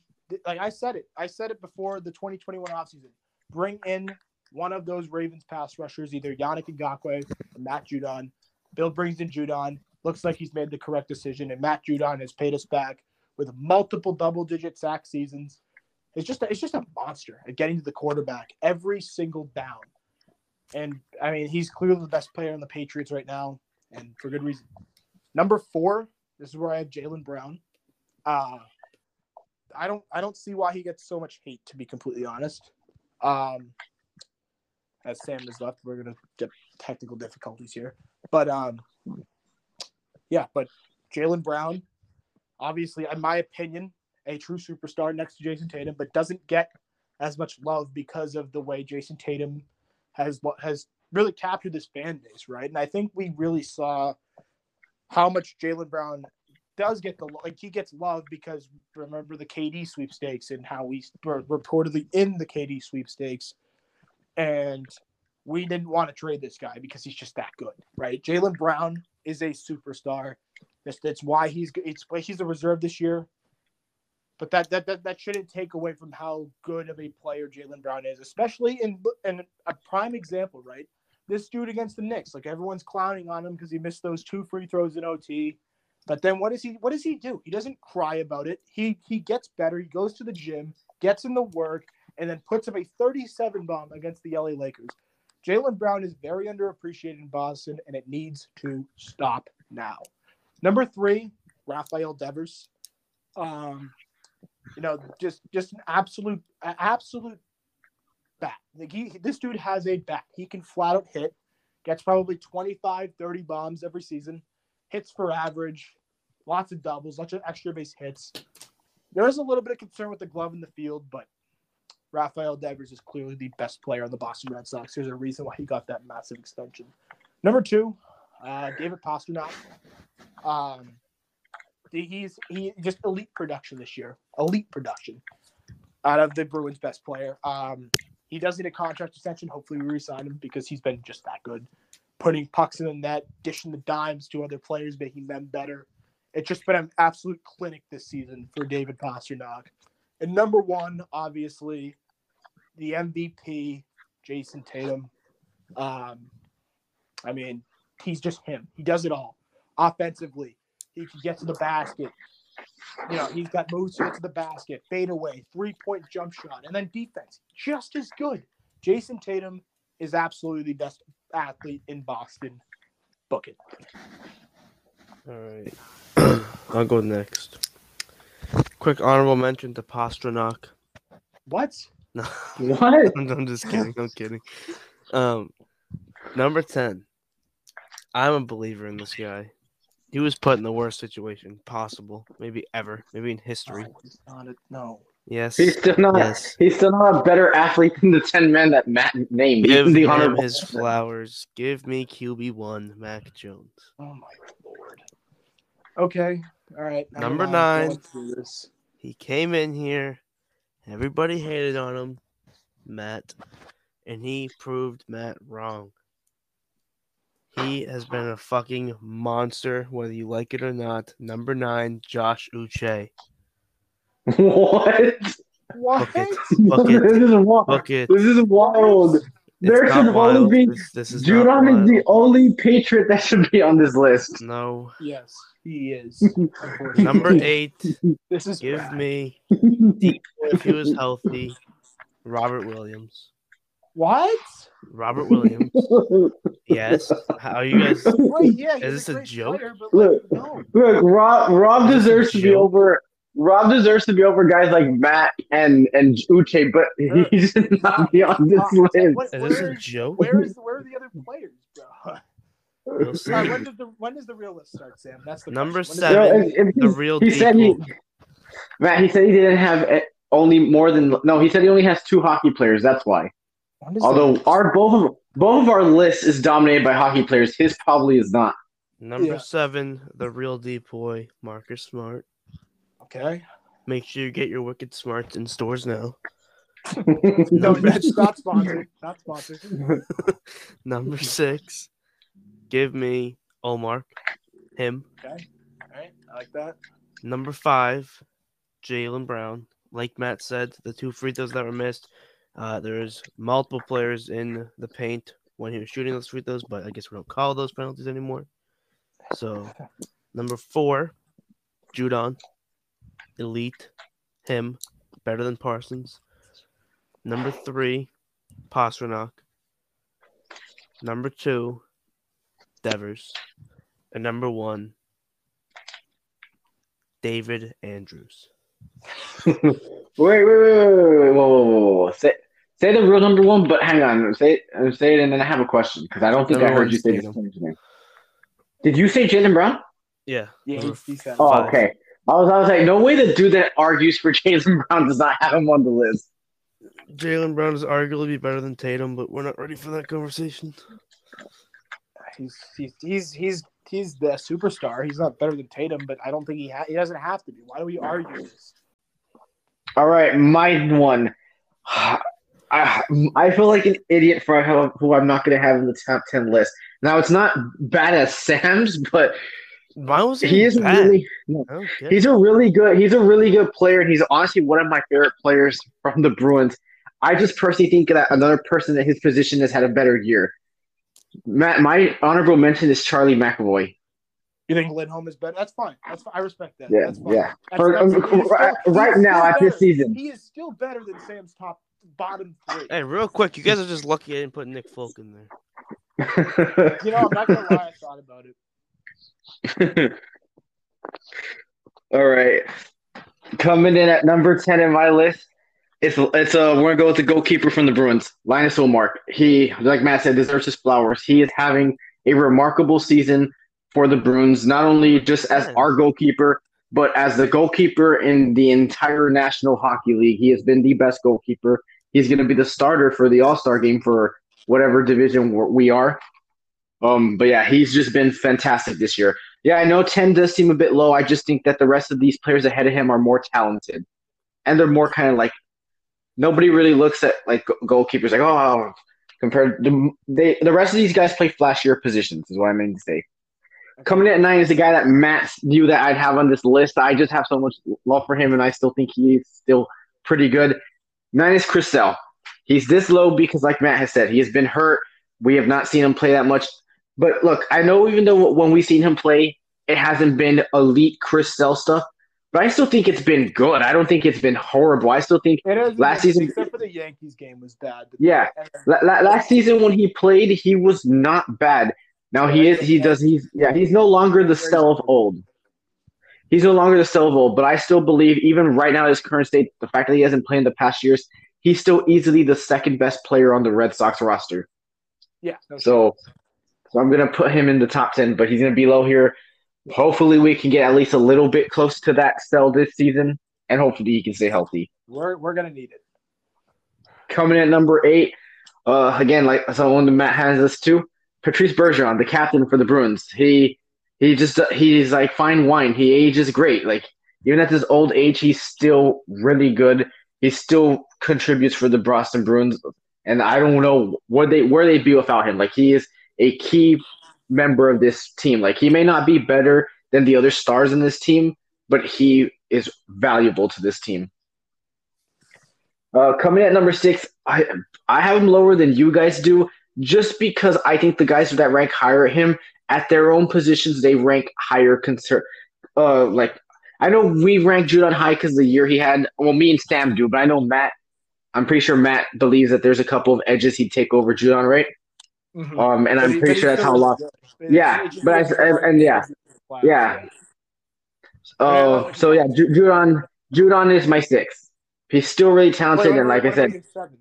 S3: like I said it, I said it before the 2021 offseason. Bring in one of those Ravens pass rushers, either Yannick Ngakoue or Matt Judon. Bill brings in Judon. Looks like he's made the correct decision, and Matt Judon has paid us back with multiple double-digit sack seasons. It's just a, it's just a monster at getting to the quarterback every single down. And I mean, he's clearly the best player on the Patriots right now, and for good reason. Number four, this is where I have Jaylen Brown. Uh, I don't I don't see why he gets so much hate, to be completely honest. Um, as Sam is left, we're gonna get technical difficulties here, but um, yeah, but Jaylen Brown, obviously, in my opinion, a true superstar next to Jayson Tatum, but doesn't get as much love because of the way Jayson Tatum has what has really captured this fan base, right? And I think we really saw how much Jaylen Brown does get the like he gets love because remember the KD sweepstakes and how we were reportedly in the KD sweepstakes, and we didn't want to trade this guy because he's just that good, right? Jaylen Brown is a superstar. That's, that's why he's it's he's a reserve this year. But that, that that that shouldn't take away from how good of a player Jaylen Brown is, especially in in a prime example, right? This dude against the Knicks, like everyone's clowning on him because he missed those two free throws in OT. But then what does he what does he do? He doesn't cry about it. He he gets better. He goes to the gym, gets in the work, and then puts up a 37 bomb against the LA Lakers. Jaylen Brown is very underappreciated in Boston, and it needs to stop now. Number three, Rafael Devers. Um, you know, just just an absolute absolute bat. Like he, this dude has a bat. He can flat out hit. Gets probably 25, 30 bombs every season. Hits for average. Lots of doubles, lots of extra base hits. There is a little bit of concern with the glove in the field, but Rafael Devers is clearly the best player on the Boston Red Sox. There's a reason why he got that massive extension. Number two, uh, David Pastrnak. Um, he's he just elite production this year. Elite production out of the Bruins' best player. Um, he does need a contract extension. Hopefully, we resign him because he's been just that good, putting pucks in the net, dishing the dimes to other players, making them better. It's just been an absolute clinic this season for David Pastrnak. And number one, obviously, the MVP, Jayson Tatum. Um, I mean, he's just him. He does it all. Offensively, he can get to the basket. You know, he's got moves to get to the basket, fade away, three point jump shot, and then defense, just as good. Jayson Tatum is absolutely the best athlete in Boston. Book it.
S1: All right. [clears throat] I'll go next. Quick honorable mention to Pastrnak.
S3: What? [laughs]
S1: No,
S2: What?
S1: I'm, [laughs] I'm just kidding. I'm kidding. Um, number ten. I'm a believer in this guy. He was put in the worst situation possible, maybe ever, maybe in history.
S3: No, he's not a, no.
S1: Yes.
S2: He's still not.
S1: Yes.
S2: He's still not a better athlete than the ten men that Matt named.
S1: Give
S2: the
S1: him
S2: honorable
S1: his flowers. Give me QB one, Mac Jones.
S3: Oh my lord. Okay. All right.
S1: Number nine.
S3: Going through this.
S1: He came in here, everybody hated on him, Matt, and he proved Matt wrong. He has been a fucking monster, whether you like it or not. Number nine, Josh Uche. [laughs]
S2: What?
S3: What?
S1: Book it. [laughs] Book it.
S2: this is wild.
S1: Book it.
S2: This is wild.
S1: It's
S2: There
S1: not
S2: should only
S1: wild.
S2: be
S1: This, this is not
S2: Judon is the only Patriot that should be on this list.
S1: No.
S3: Yes, he is. [laughs]
S1: Number [laughs] eight,
S3: This is
S1: give
S3: bad.
S1: me, [laughs] if he was healthy, Robert Williams.
S3: what?
S1: Robert Williams. Yes. How are you guys?
S3: Wait, yeah,
S1: Is this a
S3: great
S1: joke?
S3: Player, but like,
S2: Look.
S3: no.
S2: Look, Rob, Rob
S1: This
S2: deserves to be over. Rob deserves to be over guys like Matt and and Uche, but he should not be on this
S3: Uh,
S2: list.
S3: what-
S1: Is this
S3: where
S1: a joke?
S3: Where is where are the other players, bro?
S1: We'll see.
S3: All right, when does the when does the real list start, Sam? That's the
S1: Number
S3: question.
S1: Seven.
S3: does
S2: Yo, if- if
S1: The real
S2: he said he,
S1: deep
S2: Matt, he said he didn't have only more than no. He said he only has two hockey players. That's why. Although
S3: the-
S2: our both of both of our list is dominated by hockey players, his probably is not.
S1: Number
S3: Yeah.
S1: seven, the real deep boy, Marcus Smart.
S3: Okay.
S1: Make sure you get your Wicked Smarts in stores now. [laughs]
S3: No,
S1: Number,
S3: that's [laughs] not sponsored. Not sponsored. [laughs]
S1: number six, give me Omar, him.
S3: Okay. All right. I like that.
S1: Number five, Jaylen Brown. Like Matt said, the two free throws that were missed. Uh, there's multiple players in the paint when he was shooting those free throws, but I guess we don't call those penalties anymore. So number four, Judon, elite, him, better than Parsons. Number three, Pastrnak. Number two, Devers. And number one, David Andrews. [laughs]
S2: wait, wait, wait, wait, wait, whoa, whoa, whoa, whoa. Say, say the real number one, but hang on. Say, it- say it, and then I have a question because I don't think I
S1: Number
S2: heard you
S1: one's
S2: say this
S1: Tatum.
S2: player's name. Did you say Jaylen Brown?
S1: Yeah.
S3: Yeah,
S1: number
S3: he- he said-
S2: Oh,
S1: five.
S2: okay. I was, I was like, no way the dude that argues for [laughs] Jaylen Brown does not have him on the list.
S1: Jaylen Brown is arguably better than Tatum, but we're not ready for that conversation.
S3: He's he's he's he's he's the superstar. He's not better than Tatum, but I don't think he ha- he doesn't have to be. Why do we argue this?
S2: All right, my one. [sighs] I, I feel like an idiot for who I'm not going to have in the top 10 list. Now, it's not bad as Sam's, but
S1: Mine was
S2: he is
S1: bad.
S2: really
S1: I don't
S2: he's a really good he's a really good player and he's honestly one of my favorite players from the Bruins. I just personally think that another person in his position has had a better year. Matt, my honorable mention is Charlie McAvoy.
S3: You think Lindholm is better? That's fine. That's fine. I respect that.
S2: Yeah,
S3: That's fine.
S2: yeah.
S3: That's,
S2: For-
S3: that's-
S2: um,
S3: he
S2: right-
S3: still-
S2: right now
S3: still
S2: after this season.
S3: he is still better than Sam's top bottom three.
S1: Hey, real quick, you guys are just lucky I didn't put Nick Folk in there.
S3: You know, I'm not gonna lie. I thought about it. [laughs]
S2: All right. Coming in at number 10 in my list, it's it's uh we're gonna go with the goalkeeper from the Bruins, Linus Ullmark. He, like Matt said, deserves his flowers. He is having a remarkable season for the Bruins, not only just as our goalkeeper, but as the goalkeeper in the entire National Hockey League. He has been the best goalkeeper. He's gonna be the starter for the All Star game for whatever division we are. Um, but yeah, he's just been fantastic this year. Yeah, I know 10 does seem a bit low. I just think that the rest of these players ahead of him are more talented. And they're more kind of like nobody really looks at like goalkeepers like, oh, compared to they the rest of these guys play flashier positions, is what I mean to say. Coming in at nine is the guy that Matt knew that I'd have on this list. I just have so much love for him, and I still think he's still pretty good. Nine is Chris Sale. He's this low because, like Matt has said, he has been hurt. We have not seen him play that much. But look, I know even though when we've seen him play, it hasn't been elite Chris Sale stuff. But I still think it's been good. I don't think it's been horrible. I still think Last season-
S3: except for the Yankees game was bad.
S2: Yeah. La- la- last season when he played, he was not bad. Now he is. He does. He's yeah. He's no longer the Sale of old. He's no longer the Sale of old. But I still believe, even right now, his current state, the fact that he hasn't played in the past years, he's still easily the second best player on the Red Sox roster.
S3: yeah. no.
S2: So, so I'm gonna put him in the top ten, but he's gonna be low here. Hopefully, we can get at least a little bit close to that Sale this season, and hopefully, he can stay healthy.
S3: we're we're gonna need it.
S2: Coming at number eight, uh, again, like someone that Matt has this too, Patrice Bergeron, the captain for the Bruins. He he just he's like fine wine. He ages great. Like even at this old age, he's still really good. He still contributes for the Boston Bruins, and I don't know what they where they'd be without him. Like he is a key member of this team. Like he may not be better than the other stars in this team, but he is valuable to this team. Uh, coming at number six, I I have him lower than you guys do, just because I think the guys that rank higher him at their own positions they rank higher. Concern, uh, like I know we rank Judon high because the year he had. Well, me and Sam do, but I know Matt. I'm pretty sure Matt believes that there's a couple of edges he'd take over Judon, right?
S3: Mhm.
S2: Um, and I'm
S3: he-
S2: pretty sure that's how
S3: was
S2: long.
S3: It-
S2: Yeah,
S3: it
S2: but I-
S3: wasn't
S2: and-
S3: like
S2: and yeah.
S3: class,
S2: Yeah. Uh, so yeah, Judon Judon is my six. He's still really talented,
S3: wait,
S2: and like
S3: wait,
S2: I said,
S3: what about seven?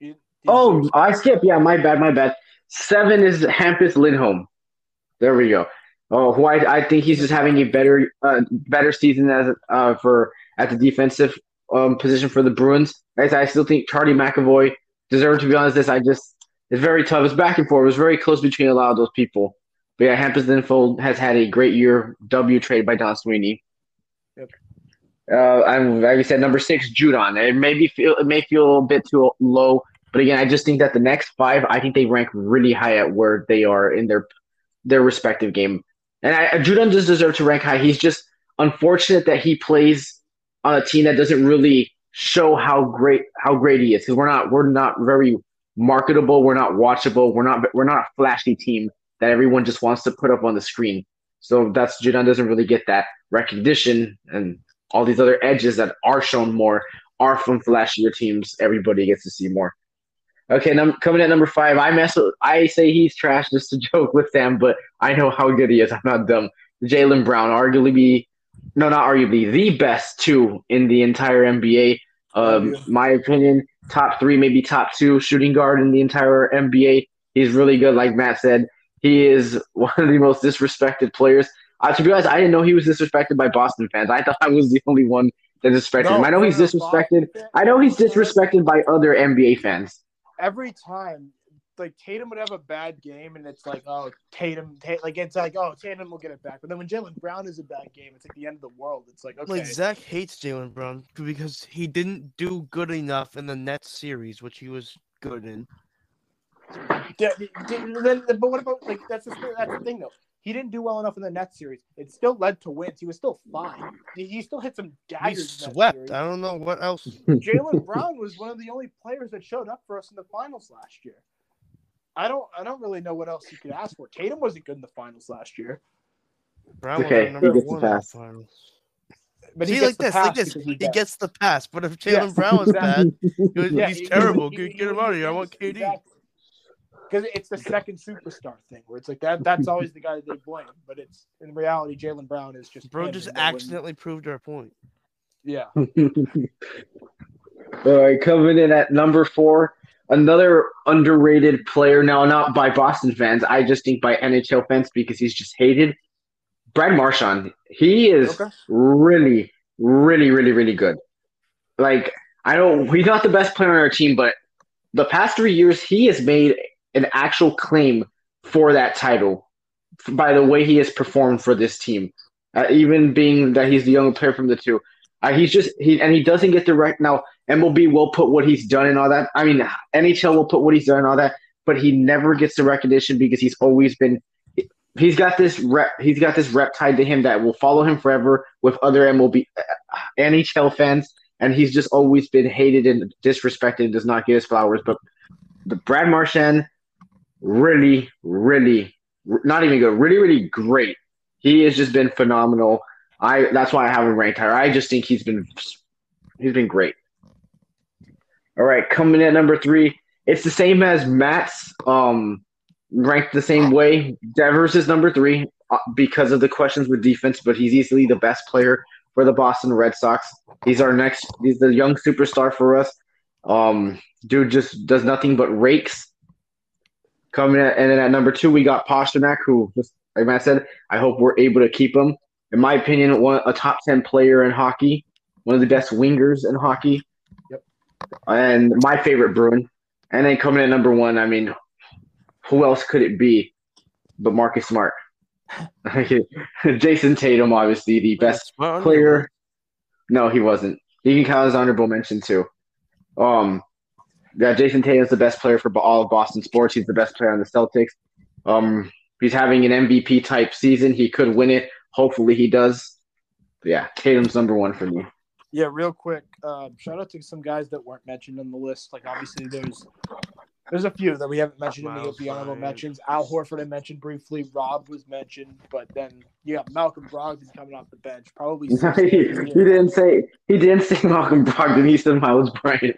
S3: You- you-
S2: Oh, I skip. Yeah, my bad, my bad. Seven is Hampus Lindholm. There we go. Oh, who I, I think he's just having a better uh, better season as uh, for at the defensive um, position for the Bruins. Guys, I still think Charlie McAvoy deserved to be on this. I just it's very tough. It's back and forth. It was very close between a lot of those people. But yeah, Hampus Lindholm has had a great year. W trade by Don Sweeney.
S3: Yep.
S2: Uh, I'm like I said, number six, Judon. It may be feel it may feel a bit too low, but again, I just think that the next five, I think they rank really high at where they are in their their respective game. And I, Judon does deserve to rank high. He's just unfortunate that he plays on a team that doesn't really show how great how great he is because we're not we're not very marketable, we're not watchable, we're not we're not a flashy team that everyone just wants to put up on the screen. So that's Judon doesn't really get that recognition and all these other edges that are shown more are from flashier teams. Everybody gets to see more. Okay, num- coming at number five, I mess. With, I say he's trash just to [laughs] joke with them, but I know how good he is. I'm not dumb. Jaylen Brown, arguably, no, not arguably, the best two in the entire NBA. Um, my opinion, top three, maybe top two shooting guard in the entire NBA. He's really good, like Matt said. He is [laughs] one of the most disrespected players. Uh, to be honest, I didn't know he was disrespected by Boston fans. I thought I was the only one that disrespected
S3: No,
S2: him. I know he's disrespected. I know he's disrespected by other NBA fans.
S3: every time like Tatum would have a bad game and it's like oh Tatum Ta- like it's like oh Tatum will get it back but then when Jaylen Brown is a bad game it's like the end of the world it's like okay
S1: Like Zach hates Jaylen Brown because he didn't do good enough in the Nets series, which he was good in.
S3: Yeah, d- d- then- but what about like that's the that's the thing though he didn't do well enough in the Nets series it still led to wins he was still fine he, he still hit some
S1: He
S3: daggers that
S1: swept. I don't know what else.
S3: Jaylen Brown was one of the only players that showed up for us in the finals last year. I don't I don't really know what else you could ask for. Tatum wasn't good in the finals last year.
S1: Brown was
S2: Okay,
S1: our number
S2: he gets the
S1: one the
S2: pass.
S1: finals.
S3: But
S1: See,
S3: he
S1: like this, like this.
S3: because
S1: He gets the pass, but if [laughs] Jaylen
S3: Yes,
S1: Brown was
S3: exactly.
S1: bad, [laughs] he was,
S3: Yeah,
S1: he's
S3: he-
S1: terrible.
S3: he-
S1: Get,
S3: he-
S1: get him
S3: he-
S1: out of here. I want KD.
S3: Exactly. Because it's the second superstar thing, where it's like that. That's always the guy that they blame, but it's in reality, Jaylen Brown is just
S1: Bro just
S3: and no one-
S1: accidentally proved our point.
S3: Yeah, [laughs]
S2: All right, coming in at number four, another underrated player. Now, not by Boston fans, I just think by NHL fans because he's just hated. Brad Marchand. He is
S3: Okay.
S2: really, really, really, really good. Like I know he's not the best player on our team, but the past three years he has made an actual claim for that title by the way he has performed for this team. Uh, even being that he's the younger player from the two, uh, he's just he and he doesn't get the right now. MLB will put what he's done and all that. I mean, NHL will put what he's done and all that, but he never gets the recognition because he's always been. He's got this rep. He's got this rep tied to him that will follow him forever with other MLB, uh, NHL fans, and he's just always been hated and disrespected. and Does not get his flowers, but the Brad Marchand, really, really, not even good, really, really great. He has just been phenomenal. I that's why I have him ranked higher. I just think he's been he's been great. All right, coming in at number three, it's the same as Matt's. Um, ranked the same way. Devers is number three uh, because of the questions with defense, but he's easily the best player for the Boston Red Sox. He's our next. He's the young superstar for us. Um, dude just does nothing but rakes. Coming at, and then at number two, we got Pastrnak, who, just like Matt said, I hope we're able to keep him. In my opinion, one a top ten player in hockey, one of the best wingers in hockey.
S3: Yep.
S2: And my favorite Bruin. And then coming at number one, I mean, who else could it be but Marcus Smart? [laughs] Jayson Tatum, obviously the best
S1: Smart on
S2: player. No, he wasn't. He can count as honorable mention too. Um, yeah, Jayson Tatum's the best player for all of Boston sports. He's the best player on the Celtics. Um, he's having an MVP type season. He could win it. Hopefully, he does. But yeah, Tatum's number one for me.
S3: yeah. Real quick, um, shout out to some guys that weren't mentioned on the list. Like obviously, there's there's a few that we haven't mentioned in
S1: Miles
S3: the honorable mentions. Al Horford I mentioned briefly. Rob was mentioned, but then yeah, Malcolm Brogdon coming off the bench. Probably [laughs]
S2: he, he didn't say he didn't say Malcolm Brogdon. He said Myles Bryant.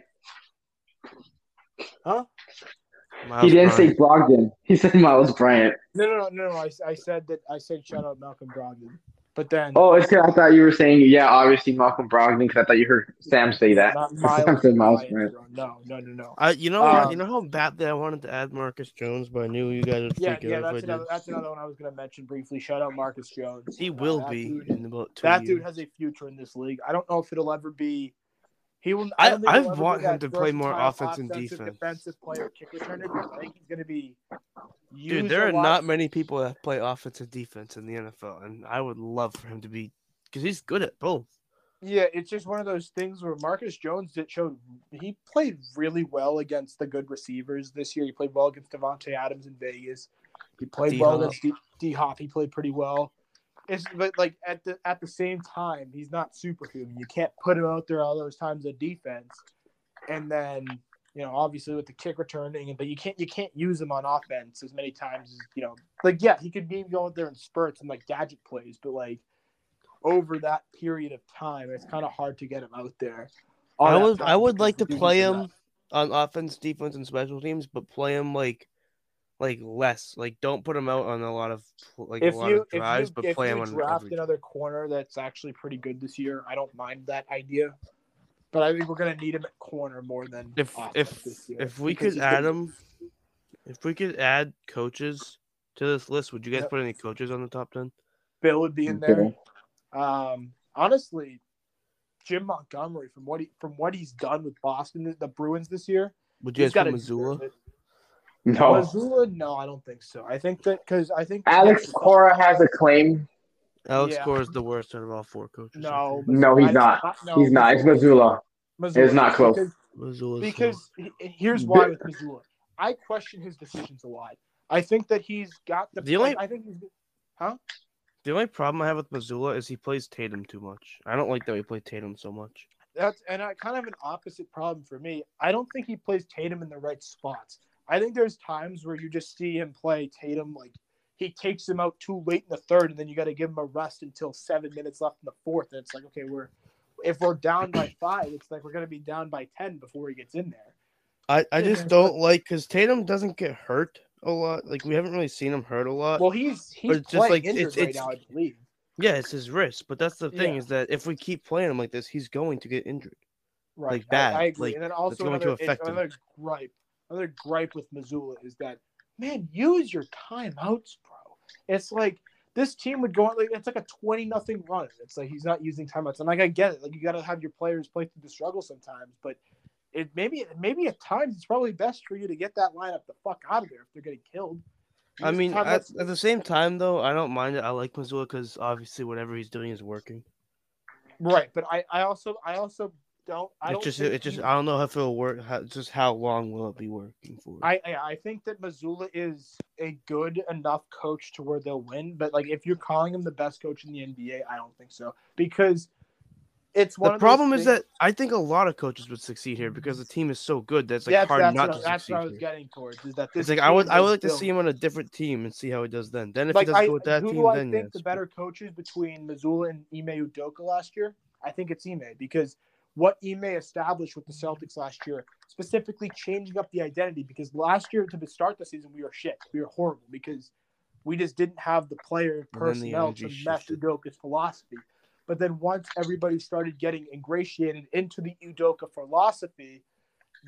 S1: Miles
S2: he didn't
S1: Bryant.
S2: say Brogdon. He said Myles Bryant.
S3: No, no, no, no. no. I, I said that. I said shout out Malcolm Brogdon, but then
S2: Oh, it's 'cause I thought you were saying yeah, obviously Malcolm Brogdon because I thought you heard Sam say that.
S3: not [laughs]
S2: Sam said Myles
S3: Bryant,
S2: Bryant.
S3: No, no, no, no.
S1: I, you know,
S3: Um,
S1: you know how badly I wanted to add Marcus Jones, but I knew you guys would
S3: Yeah,
S1: freak
S3: yeah.
S1: out if
S3: That's another. That's another one I was gonna mention briefly. Shout out Marcus Jones.
S1: He
S3: Uh,
S1: will
S3: that
S1: be
S3: dude-
S1: in about two
S3: that
S1: years.
S3: dude has a future in this league. I don't know if it'll ever be. He will.
S1: I-
S3: don't
S1: I want him to play more offense and defense.
S3: Defensive player, kick returner. I think he's going to be.
S1: Dude, there are
S3: lot-
S1: not many people that play offense and defense in the NFL, and I would love for him to be because he's good at both.
S3: Yeah, it's just one of those things where Marcus Jones did showed he played really well against the good receivers this year. He played well against Davante Adams in Vegas. He played well
S1: D-Hop.
S3: against D- D Hop. He played pretty well. It's but like at the at the same time, he's not superhuman. You can't put him out there all those times of defense, and then you know obviously with the kick returning, but you can't you can't use him on offense as many times as you know. Like yeah, he could maybe go out there in spurts and like gadget plays, but like over that period of time, it's kind of hard to get him out there.
S1: I would I would like to play him on offense, defense, and special teams, but play him like like less. Like don't put him out on a lot of like
S3: If
S1: a lot
S3: you
S1: of
S3: if
S1: drives,
S3: you,
S1: but
S3: if
S1: play him
S3: you
S1: on
S3: draft
S1: every.
S3: another corner that's actually pretty good this year, I don't mind that idea. But I think we're gonna need him at corner more than
S1: If if
S3: this year,
S1: if we could
S3: he's
S1: add
S3: gonna-
S1: him, if we could add coaches to this list, would you guys
S3: Yep.
S1: put any coaches on the top ten?
S3: Bill would be in there. Um, honestly, Jim Montgomery from what he from what he's done with Boston, the Bruins this year,
S1: Would you guys put
S3: to
S1: Mazzulla?
S2: No.
S3: Mazzulla, no, I don't think so. I think that because I think
S2: Alex Cora has a claim.
S1: Alex
S3: Yeah.
S1: Cora is the worst out of all four coaches.
S3: No.
S2: No, he's
S3: I-
S2: not.
S3: No,
S2: He's not. It's Mazzulla.
S3: Mazzulla.
S2: It's not close.
S3: Because,
S1: Mazzulla's the-
S3: because he- here's why with Mazzulla, I question his decisions a lot. I think that he's got the.
S1: The only-
S3: I think he's. Huh.
S1: The only problem I have with Mazzulla is he plays Tatum too much. I don't like that we play Tatum so much.
S3: That's and I kind of an opposite problem for me. I don't think he plays Tatum in the right spots. I think there's times where you just see him play Tatum like he takes him out too late in the third, and then you got to give him a rest until seven minutes left in the fourth. And it's like, okay, we're if we're down by [clears throat] five, it's like we're gonna be down by ten before he gets in there.
S1: I, I just don't like because Tatum doesn't get hurt a lot. Like we haven't really seen him hurt a lot.
S3: Well, he's he's
S1: it's just like- it's-
S3: right
S1: it's-
S3: now, I believe.
S1: yeah, it's his wrist, but that's the thing
S3: Yeah.
S1: is that if we keep playing him like this, he's going to get injured.
S3: Right,
S1: like,
S3: I-
S1: bad,
S3: I, agree.
S1: like,
S3: and then also
S1: going to
S3: another,
S1: affect him.
S3: another gripe, another gripe with Mazzulla is that man, use your timeouts, bro. It's like this team would go on like it's like a twenty nothing run. It's like he's not using timeouts, and like I get it, like you got to have your players play through the struggle sometimes, but it maybe maybe at times it's probably best for you to get that lineup the fuck out of there if they're getting killed.
S1: I mean, at, at the same time though, I don't mind it. I like Mazzulla because obviously whatever he's doing is working.
S3: right, but I I also I also don't I
S1: It
S3: don't
S1: just it just I don't know if it'll work. How, just how long will it be working for?
S3: I, I I think that Mazzulla is a good enough coach to where they'll win, but like if you're calling him the best coach in the NBA, I don't think so because it's one.
S1: the problem is that I think a lot of coaches would succeed here because the team is so good that's like
S3: that's,
S1: hard
S3: that's
S1: not
S3: what,
S1: to
S3: that's what I was
S1: here.
S3: getting towards is that this
S1: It's like I would I would like to see him on a different team and see how he does then. Then if
S3: like
S1: he does
S3: I,
S1: good with that
S3: who
S1: team,
S3: do I
S1: then
S3: think
S1: yes.
S3: the better coaches between Mazzulla and Ime Udoka last year? I think it's Ime because what Ime established with the Celtics last year, specifically changing up the identity. Because last year to the start of the season, we were shit. We were horrible because we just didn't have the player
S1: then the
S3: personnel to mesh. Udoka's philosophy. But then once everybody started getting ingratiated into the Udoka philosophy,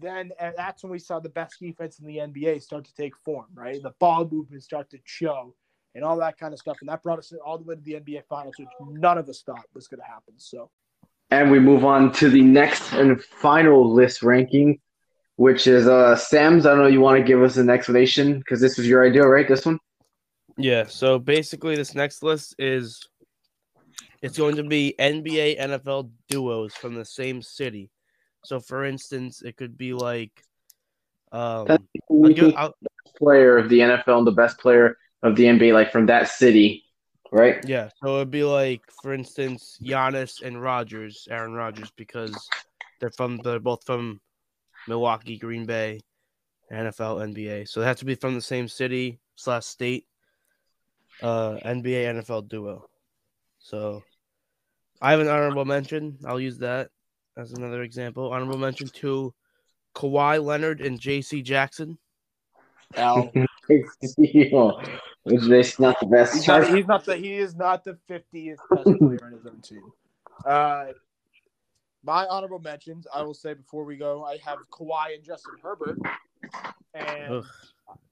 S3: then and that's when we saw the best defense in the NBA start to take form, right? The ball movement start to show and all that kind of stuff. And that brought us all the way to the NBA Finals, which none of us thought was going to happen. So,
S2: And we move on to the next and final list ranking, which is uh Sam's. I don't know. You want to give us an explanation because this was your idea, right? This one.
S1: Yeah, so basically this next list is it's going to be NBA NFL duos from the same city. So for instance, it could be like um I'll
S2: the
S1: give- I'll-
S2: player of the NFL and the best player of the NBA, like from that city, right?
S1: yeah, so it'd be like for instance, Giannis and Rodgers, Aaron Rodgers because they're from they're both from Milwaukee, Green Bay, NFL, NBA. So they have to be from the same city slash state. Uh NBA NFL duo. So I have an honorable mention. I'll use that as another example. Honorable mention to Kawhi Leonard and JC Jackson.
S3: Al, [laughs]
S2: Which is not the best.
S3: he's not, he's not the he is not the 50th best player on his own team. Uh, my honorable mentions, I will say before we go, I have Kawhi and Justin Herbert, and
S1: Ugh.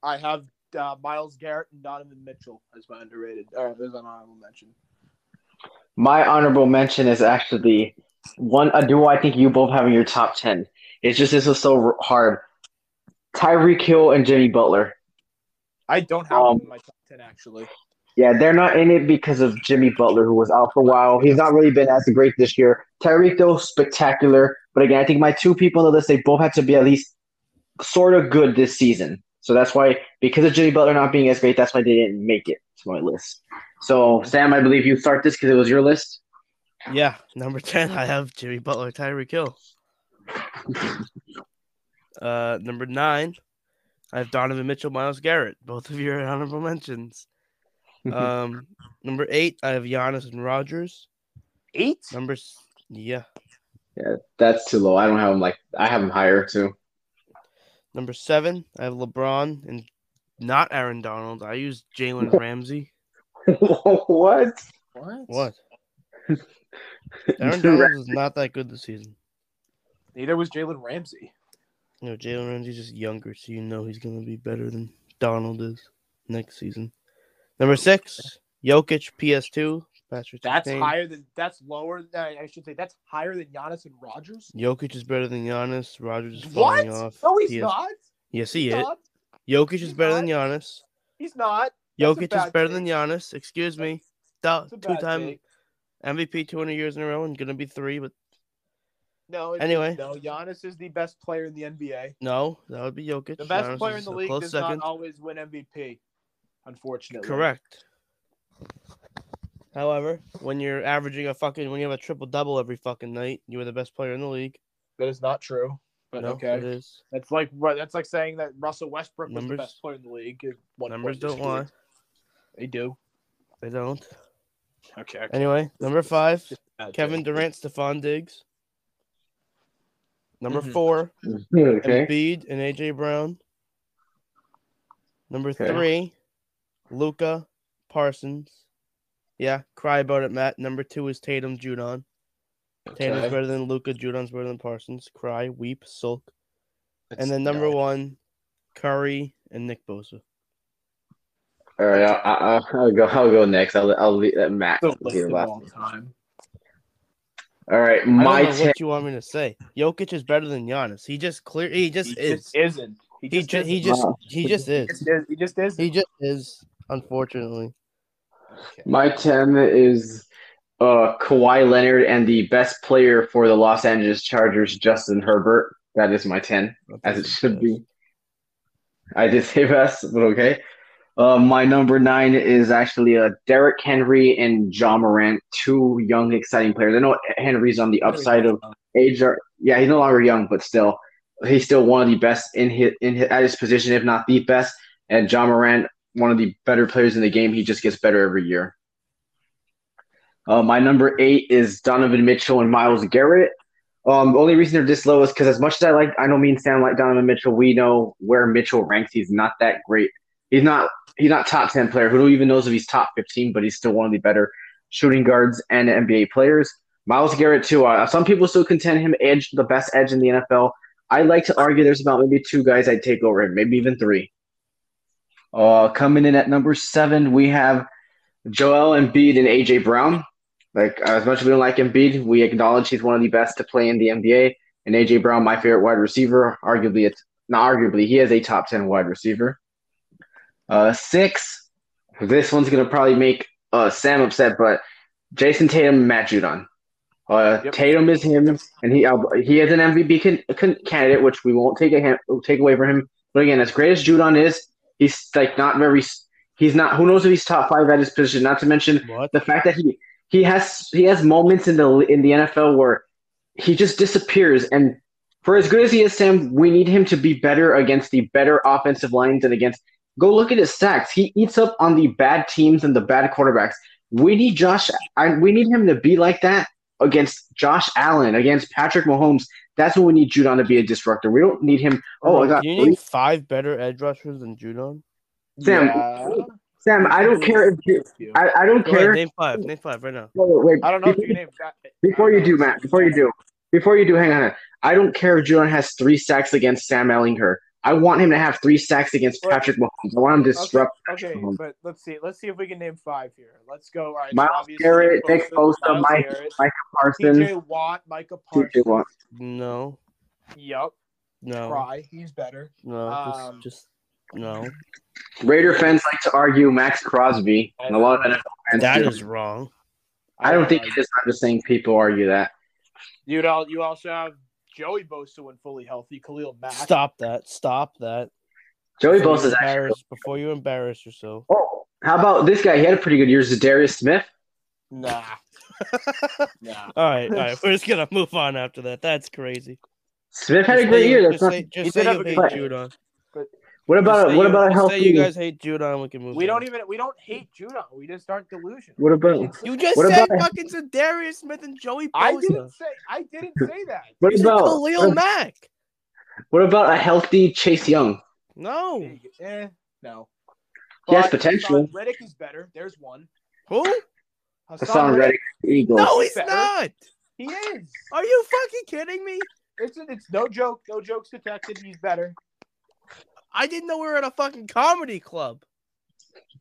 S3: I have uh, Myles Garrett and Donovan Mitchell as my underrated. Or as an honorable mention.
S2: My honorable mention is actually one a duo I think you both have in your top ten. It's just this was so hard. Tyreek Hill and Jimmy Butler.
S3: I don't have
S2: Um,
S3: them in my top ten actually.
S2: Yeah, they're not in it because of Jimmy Butler, who was out for a while. He's not really been as great this year. Tyreek, though, spectacular. But again, I think my two people on the list, they both had to be at least sort of good this season. So that's why, because of Jimmy Butler not being as great, that's why they didn't make it to my list. So Sam, I believe you start this because it was your list.
S1: Yeah, number ten, I have Jimmy Butler, Tyreek Hill. Uh, number nine, I have Donovan Mitchell, Myles Garrett. Both of you are honorable mentions. Um, [laughs] number eight, I have Giannis and Rodgers.
S3: Eight?
S1: Number, yeah,
S2: Yeah, that's too low. I don't have him like I have him higher too.
S1: number seven, I have LeBron and not Aaron Donald. I use Jalen Ramsey. [laughs]
S2: what?
S3: What?
S1: What? [laughs] Aaron Donald is not that good this season.
S3: Neither was Jalen Ramsey.
S1: You know, Jalen Ramsey's just younger, so you know he's gonna be better than Donald is next season. Number six, Jokic, PS2. Patrick
S3: That's
S1: Surtain.
S3: higher than that's lower. than- I should say that's higher than Giannis and Rodgers.
S1: Jokic is better than Giannis. Rodgers is
S3: What?
S1: falling off.
S3: No, he's
S1: PS
S3: not.
S1: Yes, he
S3: He's
S1: is.
S3: not.
S1: Jokic is
S3: He's
S1: better than
S3: not.
S1: Giannis.
S3: He's not. That's
S1: Jokic is better
S3: take.
S1: than Giannis. Excuse me. Two time. MVP 200 years in a row and gonna be three, but
S3: No.
S1: Anyway.
S3: no. Giannis is the best player in the NBA.
S1: no, that would be Jokic.
S3: The best
S1: Giannis
S3: player in the league does
S1: second.
S3: not always win MVP. Unfortunately.
S1: Correct. However, when you're averaging a fucking when you have a triple double every fucking night, you are the best player in the league.
S3: That is not true. But
S1: no,
S3: okay.
S1: it is.
S3: That's like that's like saying that Russell Westbrook was the best player in the league.
S1: Numbers don't lie.
S3: They do.
S1: They don't.
S3: Okay. okay.
S1: Anyway, number five, Kevin. Durant, Stefon Diggs. Number
S3: Mhm.
S1: four,
S2: Okay.
S1: Embiid and AJ Brown. Number
S2: Okay.
S1: three, Luka Parsons. Yeah, cry about it, Matt. Number two is Tatum Judon. Tatum's
S3: Okay.
S1: better than Luka. Judon's better than Parsons. Cry, weep, sulk.
S3: It's-
S1: And then number
S3: no.
S1: one, Curry and Nick Bosa.
S2: All right, I'll, I'll, I'll go. I'll go next. I'll I'll leave that Matt.
S3: The
S2: do
S3: list
S2: last
S3: time.
S2: All right,
S1: I don't
S2: my
S1: know
S2: ten.
S1: what you want me to say. Jokic is better than Giannis. He just clear. He just
S3: He
S1: is.
S3: just isn't. He
S1: He
S3: just
S1: just. He
S3: isn't.
S1: just. He just
S3: He
S1: is.
S3: just is. He just is.
S1: He just is. Unfortunately.
S3: Okay.
S2: My ten is uh Kawhi Leonard and the best player for the Los Angeles Chargers, Justin Herbert. That is my ten, as it should be. I did say best, but okay. Uh, my number nine is actually uh, Derrick Henry and Ja Morant, two young, exciting players. I know Henry's on the upside of age. Or, yeah, he's no longer young, but still, he's still one of the best in his, in his, at his position, if not the best. And Ja Morant, one of the better players in the game. He just gets better every year. Uh, my number eight is Donovan Mitchell and Myles Garrett. Um, the only reason they're this low is because as much as I like, I know me and Sam like Donovan Mitchell. We know where Mitchell ranks. He's not that great. He's not. He's not top ten player. Who even knows if he's top fifteen? But he's still one of the better shooting guards and NBA players. Myles Garrett too. Uh, some people still contend him edge the best edge in the NFL. I like to argue there's about maybe two guys I'd take over him, maybe even three. Uh, coming in at number seven, we have Joel Embiid and AJ Brown. Like as much as we don't like Embiid, we acknowledge he's one of the best to play in the NBA. And AJ Brown, my favorite wide receiver, arguably it's not arguably he is a top ten wide receiver. Uh, six. This one's gonna probably make uh Sam upset, but Jayson Tatum, Matt Judon. Uh,
S3: Yep.
S2: Tatum is him, and he uh, he is an MVP can, can, candidate, which we won't take a take away from him. But again, as great as Judon is, he's like not very. He's not. Who knows if he's top five at his position? Not to mention
S1: What?
S2: the fact that he he has he has moments in the in the NFL where he just disappears. And for as good as he is, Sam, we need him to be better against the better offensive lines and against. Go look at his sacks. He eats up on the bad teams and the bad quarterbacks. We need Josh. I, we need him to be like that against Josh Allen, against Patrick Mahomes. That's when we need Judon to be a disruptor. We don't need him. Oh, I got
S1: Can you name five better edge rushers than Judon?
S2: Sam,
S3: Yeah.
S2: Sam. I don't care if you, I, I don't
S1: Go ahead,
S2: care.
S1: name five. Name five right now.
S2: Wait, wait,
S3: I don't know if you can name.
S2: Before you do, Matt, before you do, before you do, hang on. I don't care if Judon has three sacks against Sam Ehlinger. I want him to have three sacks against
S3: Well-
S2: Patrick Mahomes. I want him to disrupt.
S3: Okay,
S2: Mahomes.
S3: but let's see. Let's see if we can name five here. Let's go. All right. so
S2: Myles
S3: obviously
S2: Garrett, Nick Bosa,
S3: Myles
S2: Mike-
S3: Garrett,
S2: Micah Parsons.
S3: TJ Watt, Micah Parsons.
S2: TJ Watt.
S1: No,
S3: Yup.
S1: no,
S3: Cry. He's better.
S1: no.
S3: Um,
S1: just, just no.
S2: Raider fans like to argue Maxx Crosby, and a lot of NFL fans.
S1: That
S2: do.
S1: is wrong.
S2: I don't think it is. I'm just saying people argue that.
S3: You know, you also have Joey Bosa when fully healthy. Khalil Mack.
S1: Stop that. Stop that.
S2: Joey
S1: Before you
S2: Bosa's actually.
S1: before you embarrass yourself.
S2: Oh, How about this guy? He had a pretty good year. Darius Smith.
S3: Nah. nah. [laughs]
S1: All right, all right. We're just gonna move on after that. That's crazy.
S2: Smith had a great
S1: say-
S2: year. That's
S1: Just
S2: not,
S1: say, just
S3: He
S1: say
S3: did have
S1: you
S3: a
S1: hate
S2: good-
S1: Judon.
S2: What about
S1: Just say
S2: what
S1: you-
S2: about a healthy?
S1: Say you guys hate Judon. We can move.
S3: We
S1: on.
S3: don't even we don't hate Judon. We just aren't delusional.
S2: What about
S1: You just said
S2: about-
S1: fucking Darius Smith and Joey
S3: I didn't say I didn't [laughs] say that.
S2: what
S1: You
S2: about
S1: Khalil
S2: what,
S1: Mack.
S2: what about a healthy Chase Young?
S1: No.
S3: Eh, no.
S2: He has
S3: But
S2: potential.
S3: Haason Reddick is better. There's one.
S1: Who?
S2: Haason Reddick, Eagles.
S1: No, he's
S3: better.
S1: not.
S3: He is.
S1: Are you fucking kidding me?
S3: It's it's no joke. No jokes detected. He's better.
S1: I didn't know we were at a fucking comedy club.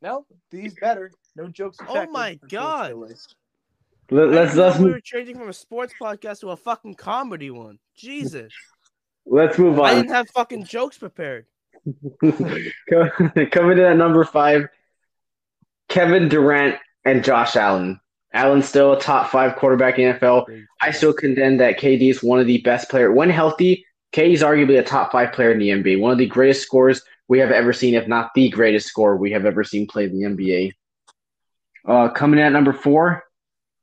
S3: No, these better. No jokes
S1: Oh my God.
S2: Let,
S1: I
S2: let's
S1: didn't
S2: let's
S1: we
S2: move,
S1: were changing from a sports podcast to a fucking comedy one. Jesus.
S2: let's move on.
S1: I didn't have fucking jokes prepared. [laughs]
S2: Coming in at number five, Kevin Durant and Josh Allen. Allen's still a top five quarterback in NFL. I still contend that KD is one of the best players. When healthy, KD is arguably a top five player in the NBA. One of the greatest scorers we have ever seen, if not the greatest scorer we have ever seen play in the NBA. Uh, coming in at number four,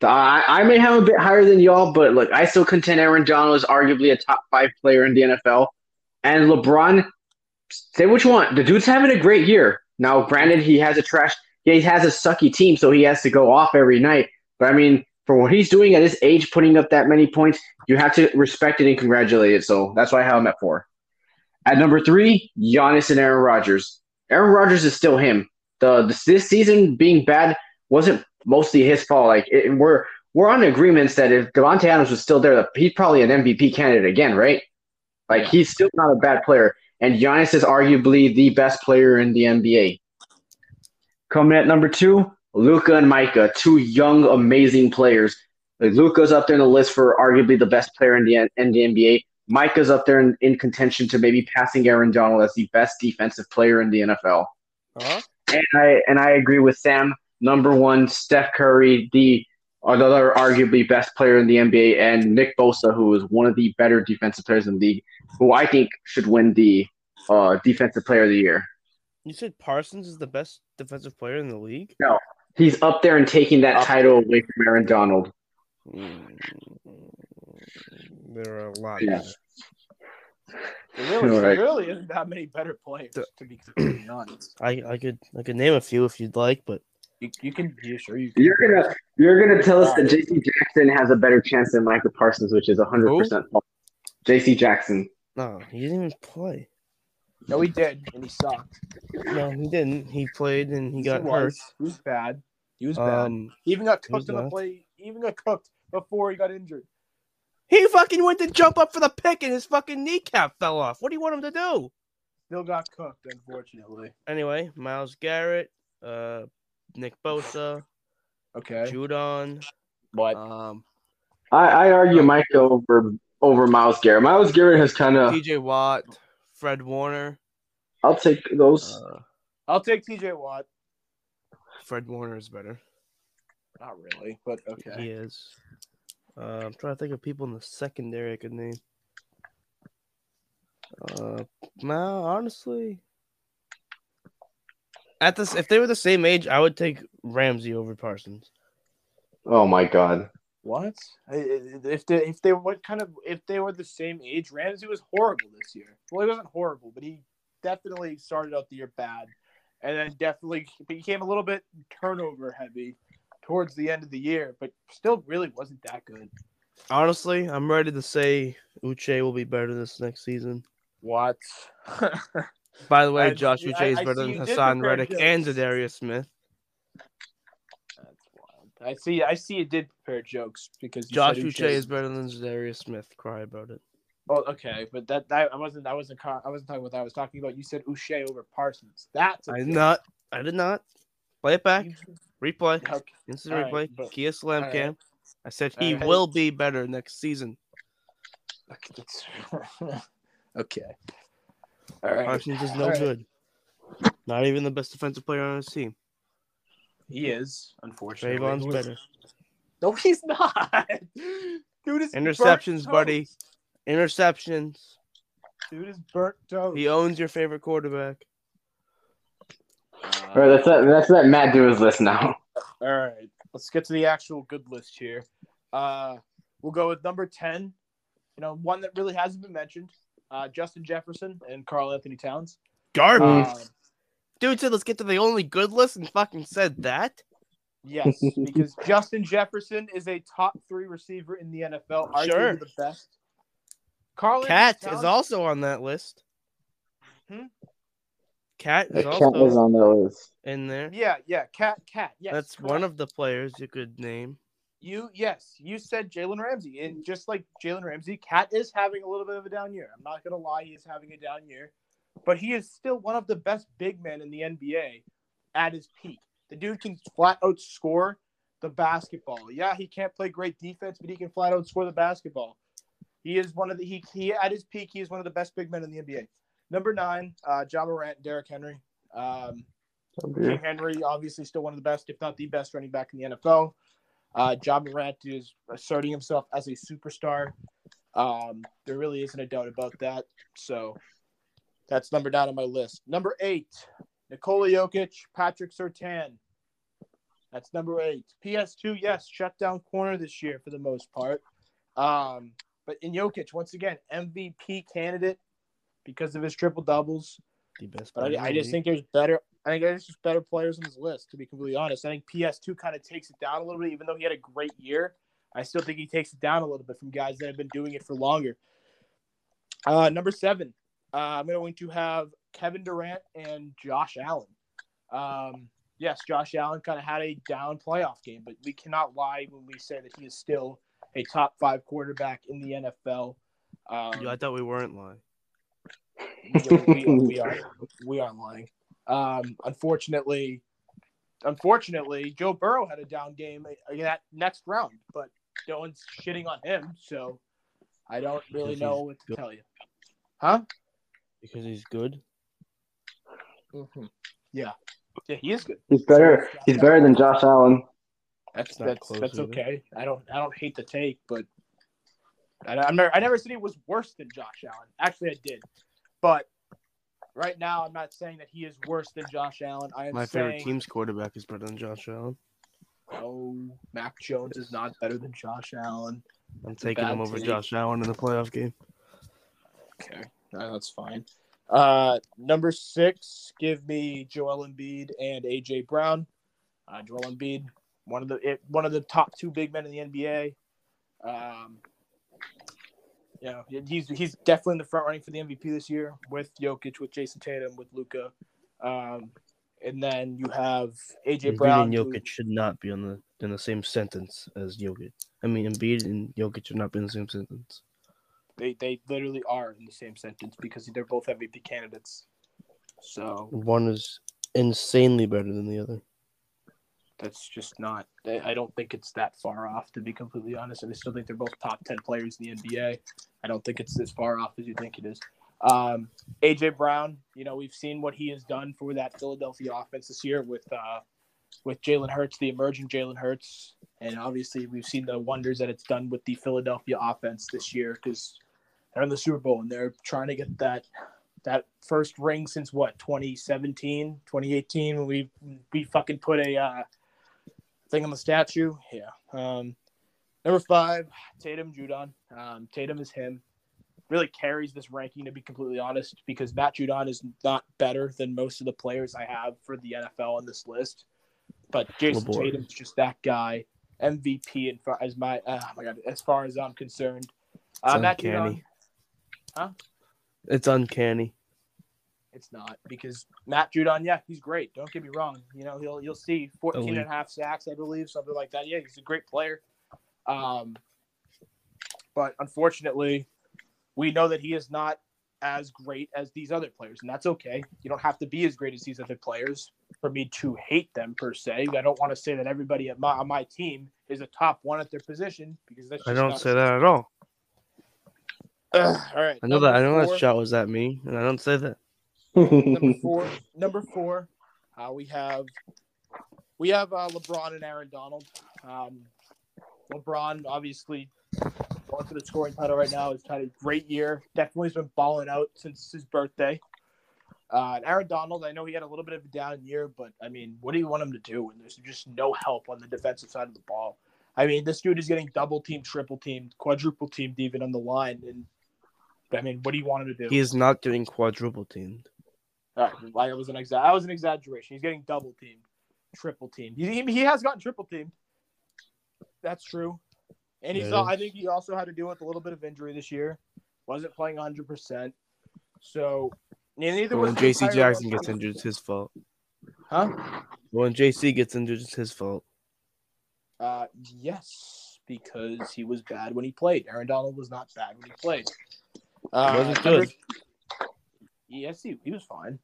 S2: I, I may have a bit higher than y'all, but look, I still contend Aaron Donald is arguably a top five player in the NFL. And LeBron, say what you want. The dude's having a great year. Now, granted, he has a trash, yeah, he has a sucky team, so he has to go off every night. But I mean, for what he's doing at his age, putting up that many points, you have to respect it and congratulate it. So that's why I have him at four. At number three, Giannis and Aaron Rodgers. Aaron Rodgers is still him. The, the this season being bad wasn't mostly his fault. Like it, we're we're on agreements that if Davante Adams was still there, he's probably an MVP candidate again, right? Like he's still not a bad player, and Giannis is arguably the best player in the NBA. Coming at number two, Luka and Micah, two young, amazing players. Like Luka's up there in the list for arguably the best player in the in the NBA. Micah's up there in, in contention to maybe passing Aaron Donald as the best defensive player in the NFL.
S1: Huh?
S2: And I and I agree with Sam. Number one, Steph Curry, the another arguably best player in the NBA, and Nick Bosa, who is one of the better defensive players in the league, who I think should win the uh, defensive player of the year.
S1: You said Parsons is the best defensive player in the league?
S2: He's up there and taking that
S3: Up
S2: title away from Aaron Donald.
S1: Mm, There are a lot.
S2: Yeah.
S1: better.
S3: There really,
S2: All right.
S3: there really isn't that many better players,
S1: The-
S3: to be completely [clears throat] honest.
S1: I, I could I could name a few if you'd like, but
S3: You, you can, yeah, sure, you can.
S2: You're gonna you're gonna tell us that J.C. Jackson has a better chance than Michael Parsons, which is hundred percent false. J.C. Jackson.
S1: no, he didn't even play.
S3: No, he did, and he sucked.
S1: No, he didn't. He played and he
S3: Yes,
S1: got
S3: he
S1: hurt.
S3: He was bad. He was bad.
S1: Um,
S3: He even got
S1: he was
S3: cooked in the play. He even got cooked before he got injured.
S1: he fucking went to jump up for the pick and his fucking kneecap fell off. What do you want him to do?
S3: Still got cooked, unfortunately.
S1: Anyway, Myles Garrett, uh, Nick Bosa,
S3: Okay.
S1: Judon,
S3: What?
S1: um,
S2: I, I argue Micah over over Myles Garrett. Myles Garrett has kind of.
S1: T.J. Watt, Fred Warner.
S2: I'll take those.
S1: Uh,
S3: I'll take TJ Watt.
S1: Fred Warner is better.
S3: Not really, but okay.
S1: He is. Uh, I'm trying to think of people in the secondary I could name. Uh, no, honestly, at this, if they were the same age, I would take Ramsey over Parsons.
S2: oh my God.
S3: What? If they if they what kind of if they were the same age, Ramsey was horrible this year. Well, he wasn't horrible, but he definitely started out the year bad, and then definitely became a little bit turnover heavy towards the end of the year, but still really wasn't that good.
S1: Honestly, I'm ready to say Uche will be better this next season.
S3: What? [laughs]
S1: By the way,
S3: I-
S1: Josh Uche is better than
S3: Haason
S1: Reddick and. Za'Darius Smith.
S3: I see. I see. You did prepare jokes because
S1: Josh Uche is better than Za'Darius Smith. Cry about it.
S3: Oh, okay, but that, that I wasn't. I wasn't. I wasn't talking about that. I was talking about you said Uche over Parsons. That's
S1: I did
S3: joke.
S1: not. I did not. Play it back. Replay.
S3: Okay.
S1: Instant
S3: All right,
S1: replay.
S3: but-
S1: Kia Slam
S3: all right.
S1: Cam. I said he
S3: right.
S1: will be better next season.
S3: Okay. [laughs] All right.
S1: Parsons is no
S3: right.
S1: good. Not even the best defensive player on his team.
S3: He is unfortunately.
S1: Trevon's better.
S3: No, he's not. [laughs] Dude is
S1: Interceptions, buddy.
S3: toast.
S1: Interceptions.
S3: Dude is burnt toast.
S1: He owns your favorite quarterback.
S2: All right, let's let, let's let Matt do his list now.
S3: All right, let's get to the actual good list here. Uh, we'll go with number ten. You know, one that really hasn't been mentioned: uh, Justin Jefferson and Karl Anthony Towns.
S1: Garbage. Dude said let's get to the only good list and fucking said that.
S3: yes, [laughs] because Justin Jefferson is a top three receiver in the NFL, arguably
S1: Sure.
S3: the best. Karl
S1: Cat
S3: Anthony
S1: is also on that list.
S3: Hmm?
S1: Cat is
S2: The cat
S1: also
S2: is on that list.
S1: in there.
S3: Yeah, yeah, Cat, Cat. Yes,
S1: That's
S3: correct.
S1: one of the players you could name.
S3: You yes, you said Jalen Ramsey, and just like Jalen Ramsey, Cat is having a little bit of a down year. I'm not gonna lie, he is having a down year, but he is still one of the best big men in the NBA at his peak. The dude can flat out score the basketball. Yeah, he can't play great defense, but he can flat out score the basketball. He is one of the he, he at his peak. He is one of the best big men in the NBA. Number nine, uh, Ja Morant, Derrick Henry. Um, King Henry, obviously, still one of the best, if not the best, running back in the NFL. Uh, Ja Morant is asserting himself as a superstar. Um, there really isn't a doubt about that. So that's number nine on my list. Number eight, Nikola Jokic, Patrick Surtain. That's number eight. PS2, yes, shut down corner this year for the most part. Um, but in Jokic, once again, MVP candidate because of his triple doubles.
S1: The best.
S3: But I, I just think there's better. I think there's just better players on this list. To be completely honest, I think PS2 kind of takes it down a little bit. Even though he had a great year, I still think he takes it down a little bit from guys that have been doing it for longer. Uh, number seven, uh, I'm going to have Kevin Durant and Josh Allen. Um, yes, Josh Allen kind of had a down playoff game, but we cannot lie when we say that he is still a top five quarterback in the NFL. Um,
S1: Yo, I thought we weren't lying.
S3: we, we, we are we are lying. Um, unfortunately, unfortunately, Joe Burrow had a down game in that next round, but no one's shitting on him, so I don't really know what to tell you. Huh?
S1: Because he's good.
S3: Mm-hmm. Yeah, yeah, he is good.
S2: He's better. He's better than Josh Allen.
S3: That's that's
S1: close
S3: that's
S1: either.
S3: okay. I don't I don't hate the take, but I, I'm never, I never said he was worse than Josh Allen. Actually, I did, but right now I'm not saying that he is worse than Josh Allen. I am
S1: My
S3: saying
S1: favorite team's quarterback is better than Josh Allen.
S3: Oh, Mac Jones is not better than Josh Allen.
S1: I'm taking him over
S3: take.
S1: Josh Allen in the playoff game.
S3: Okay, that's fine. Uh, number six, give me Joel Embiid and AJ Brown. Uh, Joel Embiid, one of the it, one of the top two big men in the NBA. Um, you know, he's he's definitely in the front running for the MVP this year with Jokic, with Jayson Tatum, with Luka. Um, and then you have AJ
S1: Embiid
S3: Brown.
S1: and
S3: who-
S1: Jokic should not be on the in the same sentence as Jokic. I mean, Embiid and Jokic should not be in the same sentence.
S3: They they literally are in the same sentence because they're both MVP candidates. So
S1: One is insanely better than the other.
S3: that's just not. I don't think it's that far off to be completely honest. And I still think they're both top ten players in the NBA. I don't think it's as far off as you think it is. Um, AJ Brown, you know, we've seen what he has done for that Philadelphia offense this year with uh, with Jalen Hurts, the emerging Jalen Hurts, and obviously we've seen the wonders that it's done with the Philadelphia offense this year because they're in the Super Bowl and they're trying to get that that first ring since what 2017 2018 when we we fucking put a uh, thing on the statue? Yeah um number five tatum judon. Um tatum is him. Really carries this ranking to be completely honest because matt judon is not better than most of the players i have for the nfl on this list but jayson
S1: Labor.
S3: tatum's just that guy mvp in far as my oh my god as far as i'm concerned uh, matt judon. Huh?
S1: It's uncanny.
S3: It's not because Matt Judon, yeah, he's great. Don't get me wrong. You know, he'll you'll see 14 and a half sacks, I believe, something like that. Yeah, he's a great player. Um, but unfortunately, we know that he is not as great as these other players, and that's okay. You don't have to be as great as these other players for me to hate them per se. I don't want to say that everybody at my on my team is a top one at their position because that's.
S1: I don't say that at all.
S3: Ugh, all right.
S1: I know that. I
S3: number
S1: know that shot was at me, and I don't say that.
S3: number [laughs] four. Number four, uh, we have we have uh, LeBron and Aaron Donald. Um, LeBron obviously going for the scoring title right now. Has had a great year. Definitely has been balling out since his birthday. Uh, and Aaron Donald, I know he had a little bit of a down year, but I mean, what do you want him to do when there's just no help on the defensive side of the ball? I mean, this dude is getting double teamed, triple teamed, quadruple teamed even on the line, and I mean, what do you want him to do?
S1: He is not getting quadruple teamed.
S3: All right, I was an exa- I was an exaggeration. He's getting double teamed, triple teamed. He, he has gotten triple teamed. That's true, and he's.
S1: Yeah.
S3: I think he also had to deal with a little bit of injury this year. Wasn't playing 100. percent So neither
S1: when JC Jackson gets injured, it's his fault.
S3: huh?
S1: When JC gets injured, it's his fault.
S3: Uh, yes, because he was bad when he played. Aaron Donald was not bad when he played. Uh,
S1: Wasn't good.
S3: Yes, he, he was fine.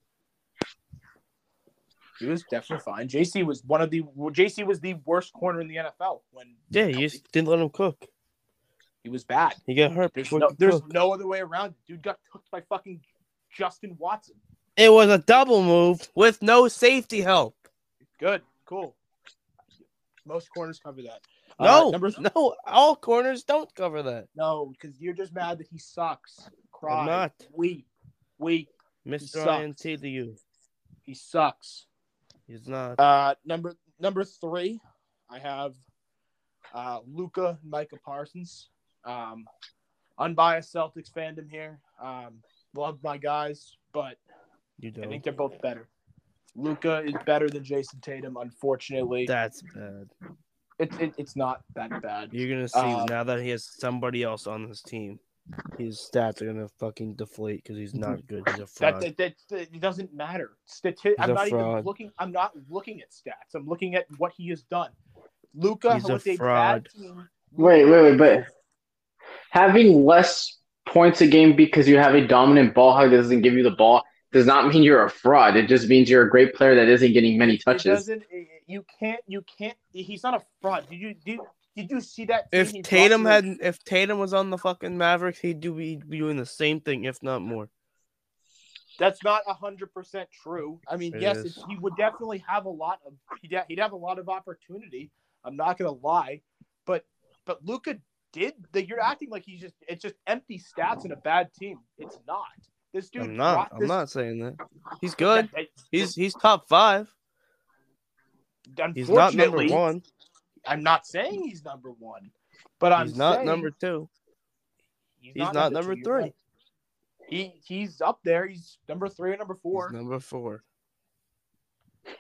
S3: He was definitely fine. JC was one of the JC was the worst corner in the NFL when
S1: Yeah, you just didn't let him cook.
S3: he was bad.
S1: He got hurt.
S3: There's no, there's no other way around. Dude got cooked by fucking Justin Watson.
S1: It was a double move with no safety help.
S3: Good, cool. Most corners cover that. Uh,
S1: No,
S3: number
S1: no, all corners don't cover that.
S3: no, because you're just mad that he sucks. Cry,
S1: not.
S3: weep, weep.
S1: Mr. INT to you.
S3: He sucks.
S1: He's not.
S3: Uh, number number three, I have uh, Luka Micah Parsons. Um, unbiased Celtics fandom here. Um, love my guys, but
S1: You
S3: I
S1: don't.
S3: think they're both better. Luka is better than Jayson Tatum. Unfortunately,
S1: That's bad.
S3: it's it, it's not that bad.
S1: You're gonna see
S3: Um,
S1: now that he has somebody else on his team. His stats are gonna fucking deflate because he's not good. He's a [laughs]
S3: That,
S1: fraud.
S3: that, that, that- it doesn't matter. Stati- I'm
S1: a
S3: not even looking. I'm not looking at stats. I'm looking at what he has done. Luka
S1: He's a
S3: with a
S1: fraud.
S3: bad team.
S2: Wait, wait, wait, but having less points a game because you have a dominant ball hog that doesn't give you the ball does not mean you're a fraud. It just means you're a great player that isn't getting many
S3: It
S2: touches.
S3: doesn't. You can't. You can't. He's not a fraud. Did you did, did you see that?
S1: if
S3: thing he brought
S1: Tatum
S3: to-
S1: had, if Tatum was on the fucking Mavericks, he'd do be doing the same thing, if not more.
S3: that's not hundred percent true. I mean,
S1: It
S3: yes, it, he would definitely have a lot of. He'd, he'd have a lot of opportunity. I'm not gonna lie, but but Luka did. That you're acting like he's just. It's just empty stats and a bad team. It's not. This dude.
S1: I'm not. I'm
S3: this-
S1: not saying that. He's good. He's he's top five.
S3: that-
S1: He's not number one.
S3: I'm not saying he's number one, but I'm
S1: He's not number two.
S3: He's,
S1: He's not number
S3: two, you're
S1: three.
S3: right. He he's up there. He's number three or number four.
S1: He's number four.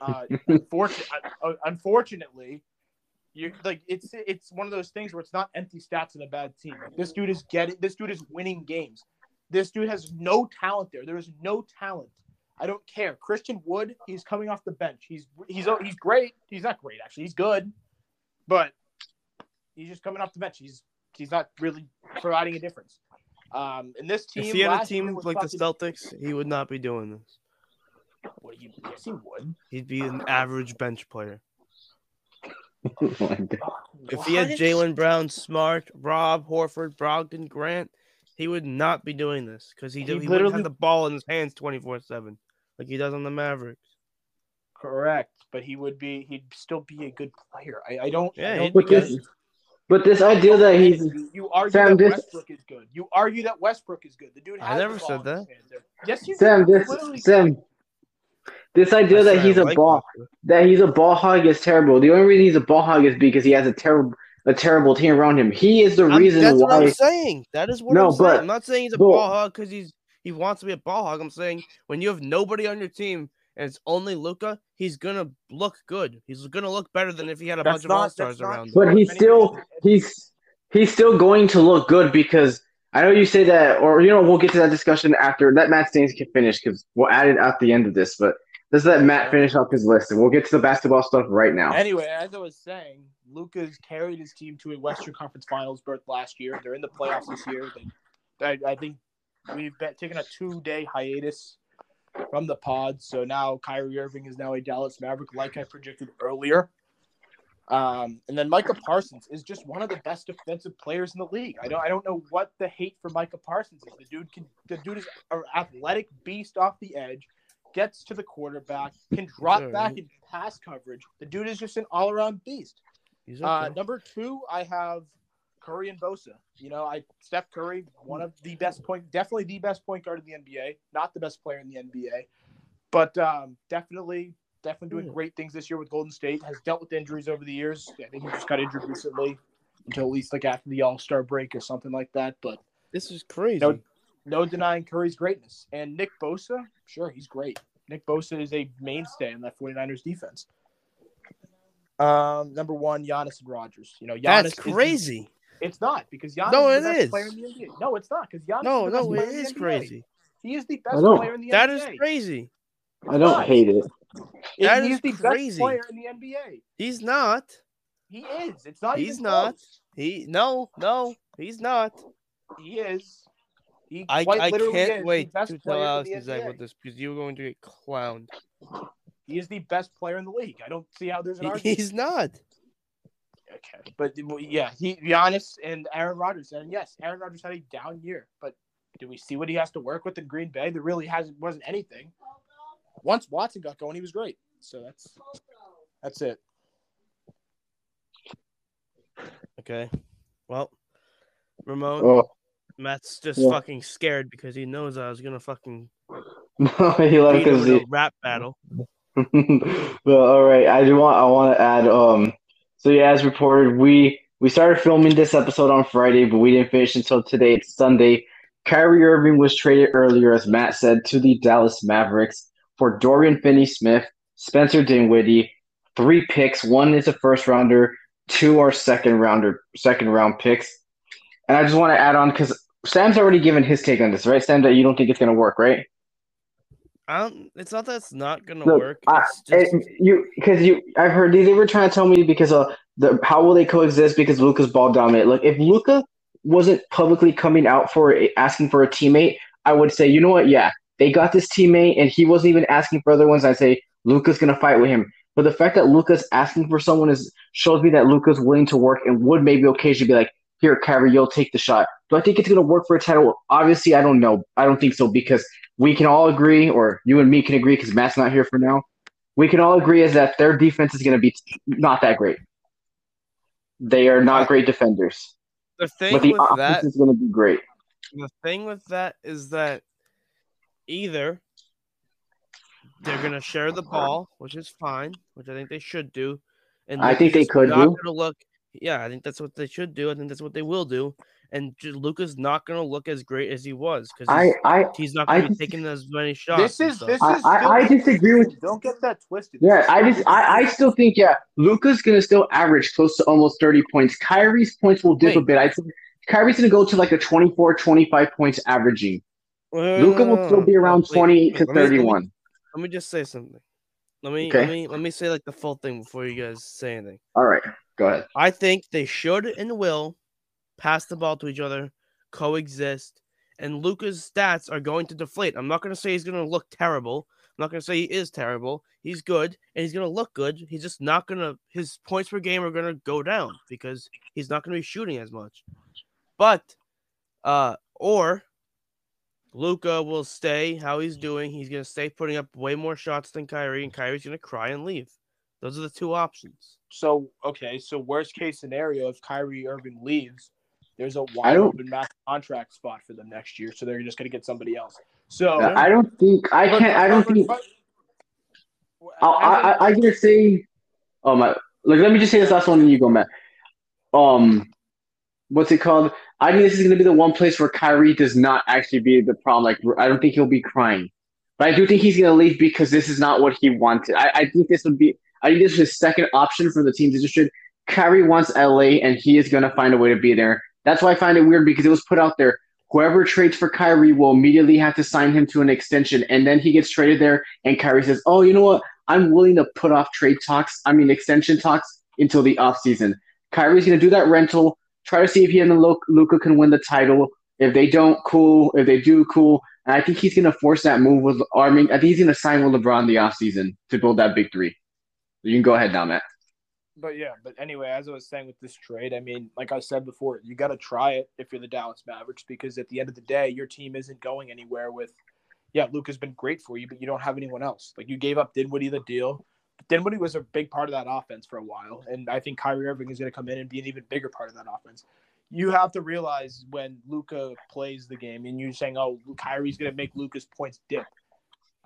S3: Uh, [laughs] unfortunately, unfortunately, you like it's it's one of those things where it's not empty stats in a bad team. This dude is getting. This dude is winning games. This dude has no talent there. There is no talent. I don't care. Christian Wood, he's coming off the bench. He's he's he's great. He's not great actually. He's good, but he's just coming off the bench. He's he's not really providing a difference. Um, and this team,
S1: If he had a team like the Celtics, he would not be doing this.
S3: What do you? Yes, he would.
S1: He'd be an average bench player. [laughs]
S2: Oh my God.
S1: If he had Jaylen Brown, Smart, Rob, Horford, Brogdon, Grant, he would not be doing this because he,
S3: He
S1: do, he wouldn't
S3: literally-
S1: have the ball in his hands 24 7 like he does on the Mavericks.
S3: Correct, but he would be. He'd still be a good player. I, I don't.
S1: Yeah,
S3: I don't
S2: But this,
S3: it.
S2: but this idea that he's
S3: You, you argue
S2: Sam,
S3: that
S2: this-
S3: Westbrook is good. You argue that Westbrook is good. The dude.
S1: I
S3: Has the
S1: never
S3: ball
S1: said that.
S3: Yes, you
S2: Sam.
S3: did.
S2: This
S3: Literally-
S2: Sam. This idea that he's
S1: I
S2: a
S1: like
S2: ball
S1: Westbrook.
S2: that he's a ball hog is terrible. The only reason he's a ball hog is because he has a terrible a terrible team around him. He is the
S1: I'm-
S2: reason
S1: that's what. I'm saying. That is what
S2: No,
S1: I'm saying. I'm not saying he's a
S2: but-
S1: ball hog because he's he wants to be a ball hog. I'm saying when you have nobody on your team and it's only Luka, he's gonna look good. He's gonna look better than if he had a
S3: That's
S1: bunch of all stars
S3: not
S1: around him.
S2: But he's still he's he's still going to look good because I know you say that, or you know, we'll get to that discussion after that. Matt Staines can finish because we'll add it at the end of this. But let's let Matt finish off his list, and we'll get to the basketball stuff right now.
S3: Anyway, as I was saying, Luka's carried his team to a Western Conference Finals berth last year. They're in the playoffs this year. They, I, I think we've been, taken a two-day hiatus from the pod, so now Kyrie Irving is now a Dallas Maverick, like I predicted earlier. Um, and then Micah Parsons is just one of the best defensive players in the league. I don't, I don't know what the hate for Micah Parsons is. The dude can, the dude is an athletic beast off the edge, gets to the quarterback, can drop back in pass coverage. The dude is just an all-around beast.
S1: He's
S3: Uh, number two, I have Curry and Bosa. You know, I Steph Curry, one of the best point, definitely the best point guard in the NBA, not the best player in the NBA. but um, definitely, definitely doing
S1: Yeah.
S3: great things this year with Golden State. Has dealt with injuries over the years. I think he just got injured recently, until at least like after the All Star break or something like that. But
S1: This is crazy.
S3: No- no denying Curry's greatness. And Nick Bosa, sure, he's great. Nick Bosa is a mainstay in that 49ers defense. Um, number one, Giannis and Rodgers. You know, Giannis
S1: That's
S3: is the-
S1: crazy.
S3: it's not because Giannis
S1: No,
S3: is
S1: it
S3: the best
S1: is.
S3: player in the NBA. No, it's not because Giannis
S1: No,
S3: is the best
S1: no,
S3: player
S1: it
S3: in the
S1: is
S3: NBA.
S1: crazy.
S3: He is the best player in the
S1: That
S3: NBA.
S1: is crazy.
S2: I don't
S3: not.
S2: hate it.
S1: That
S3: he's
S1: is
S3: the
S1: crazy.
S3: best player in the NBA.
S1: He's not.
S3: He is. It's not.
S1: He's
S3: even
S1: not.
S3: close.
S1: He no, no, he's not.
S3: He is. He
S1: I,
S3: quite
S1: I
S3: literally
S1: can't
S3: is
S1: wait
S3: the best
S1: to tell Alex
S3: in the
S1: with this because you're going to get clowned.
S3: He is the best player in the league. I don't see how there's an argument.
S1: he's not.
S3: Okay, but yeah, he Giannis and Aaron Rodgers, and yes, Aaron Rodgers had a down year, but do we see what he has to work with in Green Bay? There really hasn't wasn't anything. Once Watson got going, he was great. So that's that's it.
S1: Okay. Well, Ramon,
S2: Oh,
S1: Matt's just
S2: Yeah.
S1: fucking scared because he knows I was gonna fucking
S2: no, [laughs] he left because he.
S1: rap battle. [laughs]
S2: well, all right. I do want. I want to add. Um. So yeah, as reported, we we started filming this episode on Friday, but we didn't finish until today. It's Sunday. Kyrie Irving was traded earlier, as Matt said, to the Dallas Mavericks for Dorian Finney-Smith, Spencer Dinwiddie, three picks. One is a first rounder. Two are second rounder, second round picks. And I just want to add on because Sam's already given his take on this, right? Sam, that you don't think it's going to work, right?
S1: Don't. It's not that it's not gonna
S2: Look,
S1: work.
S2: I-
S1: It's just
S2: you because you I've heard they, they were trying to tell me because uh the how will they coexist because Luka's ball dominant. Look, if Luka wasn't publicly coming out for a, asking for a teammate, I would say you know what, yeah, they got this teammate and he wasn't even asking for other ones. I'd say Luka's gonna fight with him. But the fact that Luka's asking for someone is shows me that Luka's willing to work and would maybe occasionally be like, here, Kyrie, you'll take the shot. Do I think it's gonna work for a title? Obviously, I don't know. I don't think so because we can all agree, or you and me can agree, because Matt's not here for now. We can all agree is that their defense is going to be not that great. They are not great defenders,
S1: the thing
S2: but the
S1: with
S2: offense
S1: that.
S2: is going to be great.
S1: The thing with that is that either they're gonna share the ball, which is fine, which I think they should do, and
S2: I think they could
S1: not
S2: do.
S1: Gonna look, yeah, I think that's what they should do. I think that's what they will do, and Luka's not gonna look as great as he was because
S2: I, I,
S1: he's not gonna be taking as many shots.
S3: This is this
S2: I-
S3: is.
S2: I-
S3: still-
S2: I disagree with-
S3: Don't get that twisted.
S2: yeah, I just, I, I still think, yeah, Luka's going to still average close to almost 30 points. Kyrie's points will dip a bit. I think Kyrie's going to go to like a 24, 25 points averaging.
S1: Wait, Luka
S2: will still be around
S1: wait,
S2: 28 to
S1: let me- let me-
S2: 31.
S1: Let me just say something. Let me
S2: Okay.
S1: let me let me say like the full thing before you guys say anything.
S2: All right, go ahead.
S1: I think they should and will pass the ball to each other, coexist, and Luka's stats are going to deflate. I'm not going to say he's going to look terrible. I'm not going to say he is terrible. He's good and he's going to look good. He's just not going to, his points per game are going to go down because he's not going to be shooting as much. But, uh, or Luka will stay how he's doing. He's going to stay putting up way more shots than Kyrie, and Kyrie's going to cry and leave. Those are the two options.
S3: So okay, so worst case scenario, if Kyrie Irving leaves, there's a wide open max contract spot for them next year. So they're just gonna get somebody else. So
S2: I don't think, I
S3: but-
S2: can't, I don't
S3: but-
S2: think.
S3: but-
S2: I, I, I, I gotta say, oh my, like let me just say this last one, and you go, Matt. Um, what's it called? I think this is gonna be the one place where Kyrie does not actually be the problem. Like, I don't think he'll be crying, but I do think he's gonna leave because this is not what he wanted. I, I think this would be, I think this is his second option for the teams interested. Kyrie wants LA, and he is gonna find a way to be there. That's why I find it weird because it was put out there. Whoever trades for Kyrie will immediately have to sign him to an extension, and then he gets traded there, and Kyrie says, "Oh, you know what? I'm willing to put off trade talks. I mean, extension talks until the offseason. Kyrie's going to do that rental, try to see if he and Lu- Luka can win the title. If they don't, cool. If they do, cool. And I think he's going to force that move with. I mean, I think he's going to sign with LeBron the offseason to build that big three. You can go ahead now, Matt.
S3: But yeah, but anyway, as I was saying with this trade, I mean, like I said before, you got to try it if you're the Dallas Mavericks because at the end of the day, your team isn't going anywhere with. Yeah, Luka's been great for you, but you don't have anyone else. Like you gave up Dinwiddie the deal. Dinwiddie was a big part of that offense for a while, and I think Kyrie Irving is going to come in and be an even bigger part of that offense. You have to realize when Luka plays the game, and you're saying, "Oh, Kyrie's going to make Luka's points dip."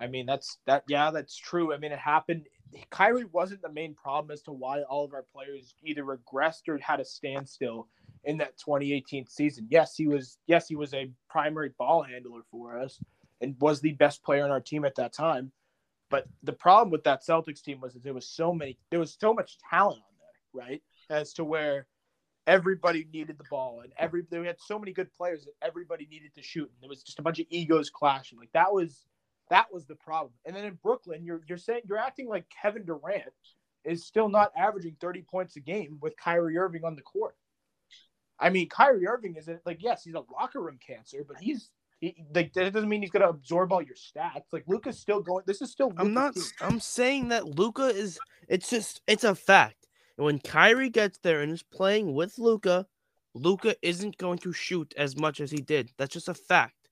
S3: I mean, that's that. Yeah, that's true. I mean, it happened. Kyrie wasn't the main problem as to why all of our players either regressed or had a standstill in that 2018 season. Yes, he was. Yes, he was a primary ball handler for us and was the best player on our team at that time. But the problem with that Celtics team was that there was so many, there was so much talent on there, right? As to where everybody needed the ball and every they had so many good players that everybody needed to shoot. And there was just a bunch of egos clashing. Like that was that was the problem. And then in Brooklyn, you're you're saying you're acting like Kevin Durant is still not averaging 30 points a game with Kyrie Irving on the court. I mean, Kyrie Irving is like yes, he's a locker room cancer, but he's he, like that doesn't mean he's gonna absorb all your stats. Like Luka's still going. This is still.
S1: I'm not.
S3: team.
S1: I'm saying that Luka is. It's just. It's a fact. And when Kyrie gets there and is playing with Luka, Luka isn't going to shoot as much as he did. That's just a fact,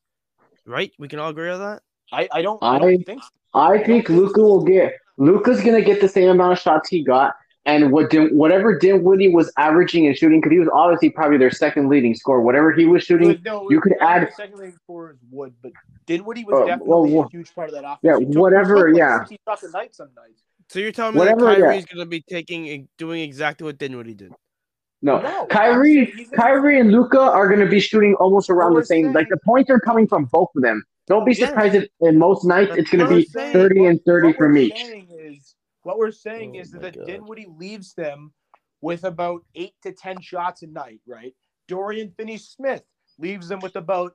S1: right? We can all agree on that.
S3: I, I don't. I,
S2: I-
S3: don't think. So.
S2: I think Luka will get Luka's gonna get the same amount of shots he got, and what Din, whatever Dinwiddie was averaging and shooting, because he was obviously probably their second leading scorer. Whatever he was shooting,
S3: No,
S2: you could add-
S3: think second leading for is Wood, but Dinwiddie was
S2: Oh,
S3: definitely
S2: well,
S3: a huge part of that offense.
S2: yeah,
S3: took-
S2: whatever,
S3: like,
S2: yeah.
S3: 60 shots a night some nights.
S1: So you're telling me
S2: Whatever,
S1: that
S2: yeah.
S1: Kyrie's going to be taking, doing exactly what Dinwiddie did.
S2: No,
S3: No,
S2: Kyrie,
S3: he's-
S2: Kyrie and Luka are gonna be shooting almost around the same.
S3: we're
S2: Like the points are coming from both of them. Don't be
S1: Yes.
S2: surprised if in most nights
S1: That's
S2: it's gonna be
S1: saying.
S2: thirty and thirty
S3: what
S2: from each.
S3: Is, what we're saying
S1: Oh
S3: is that
S1: God.
S3: Dinwiddie leaves them with about eight to ten shots a night, right? Dorian Finney-Smith leaves them with about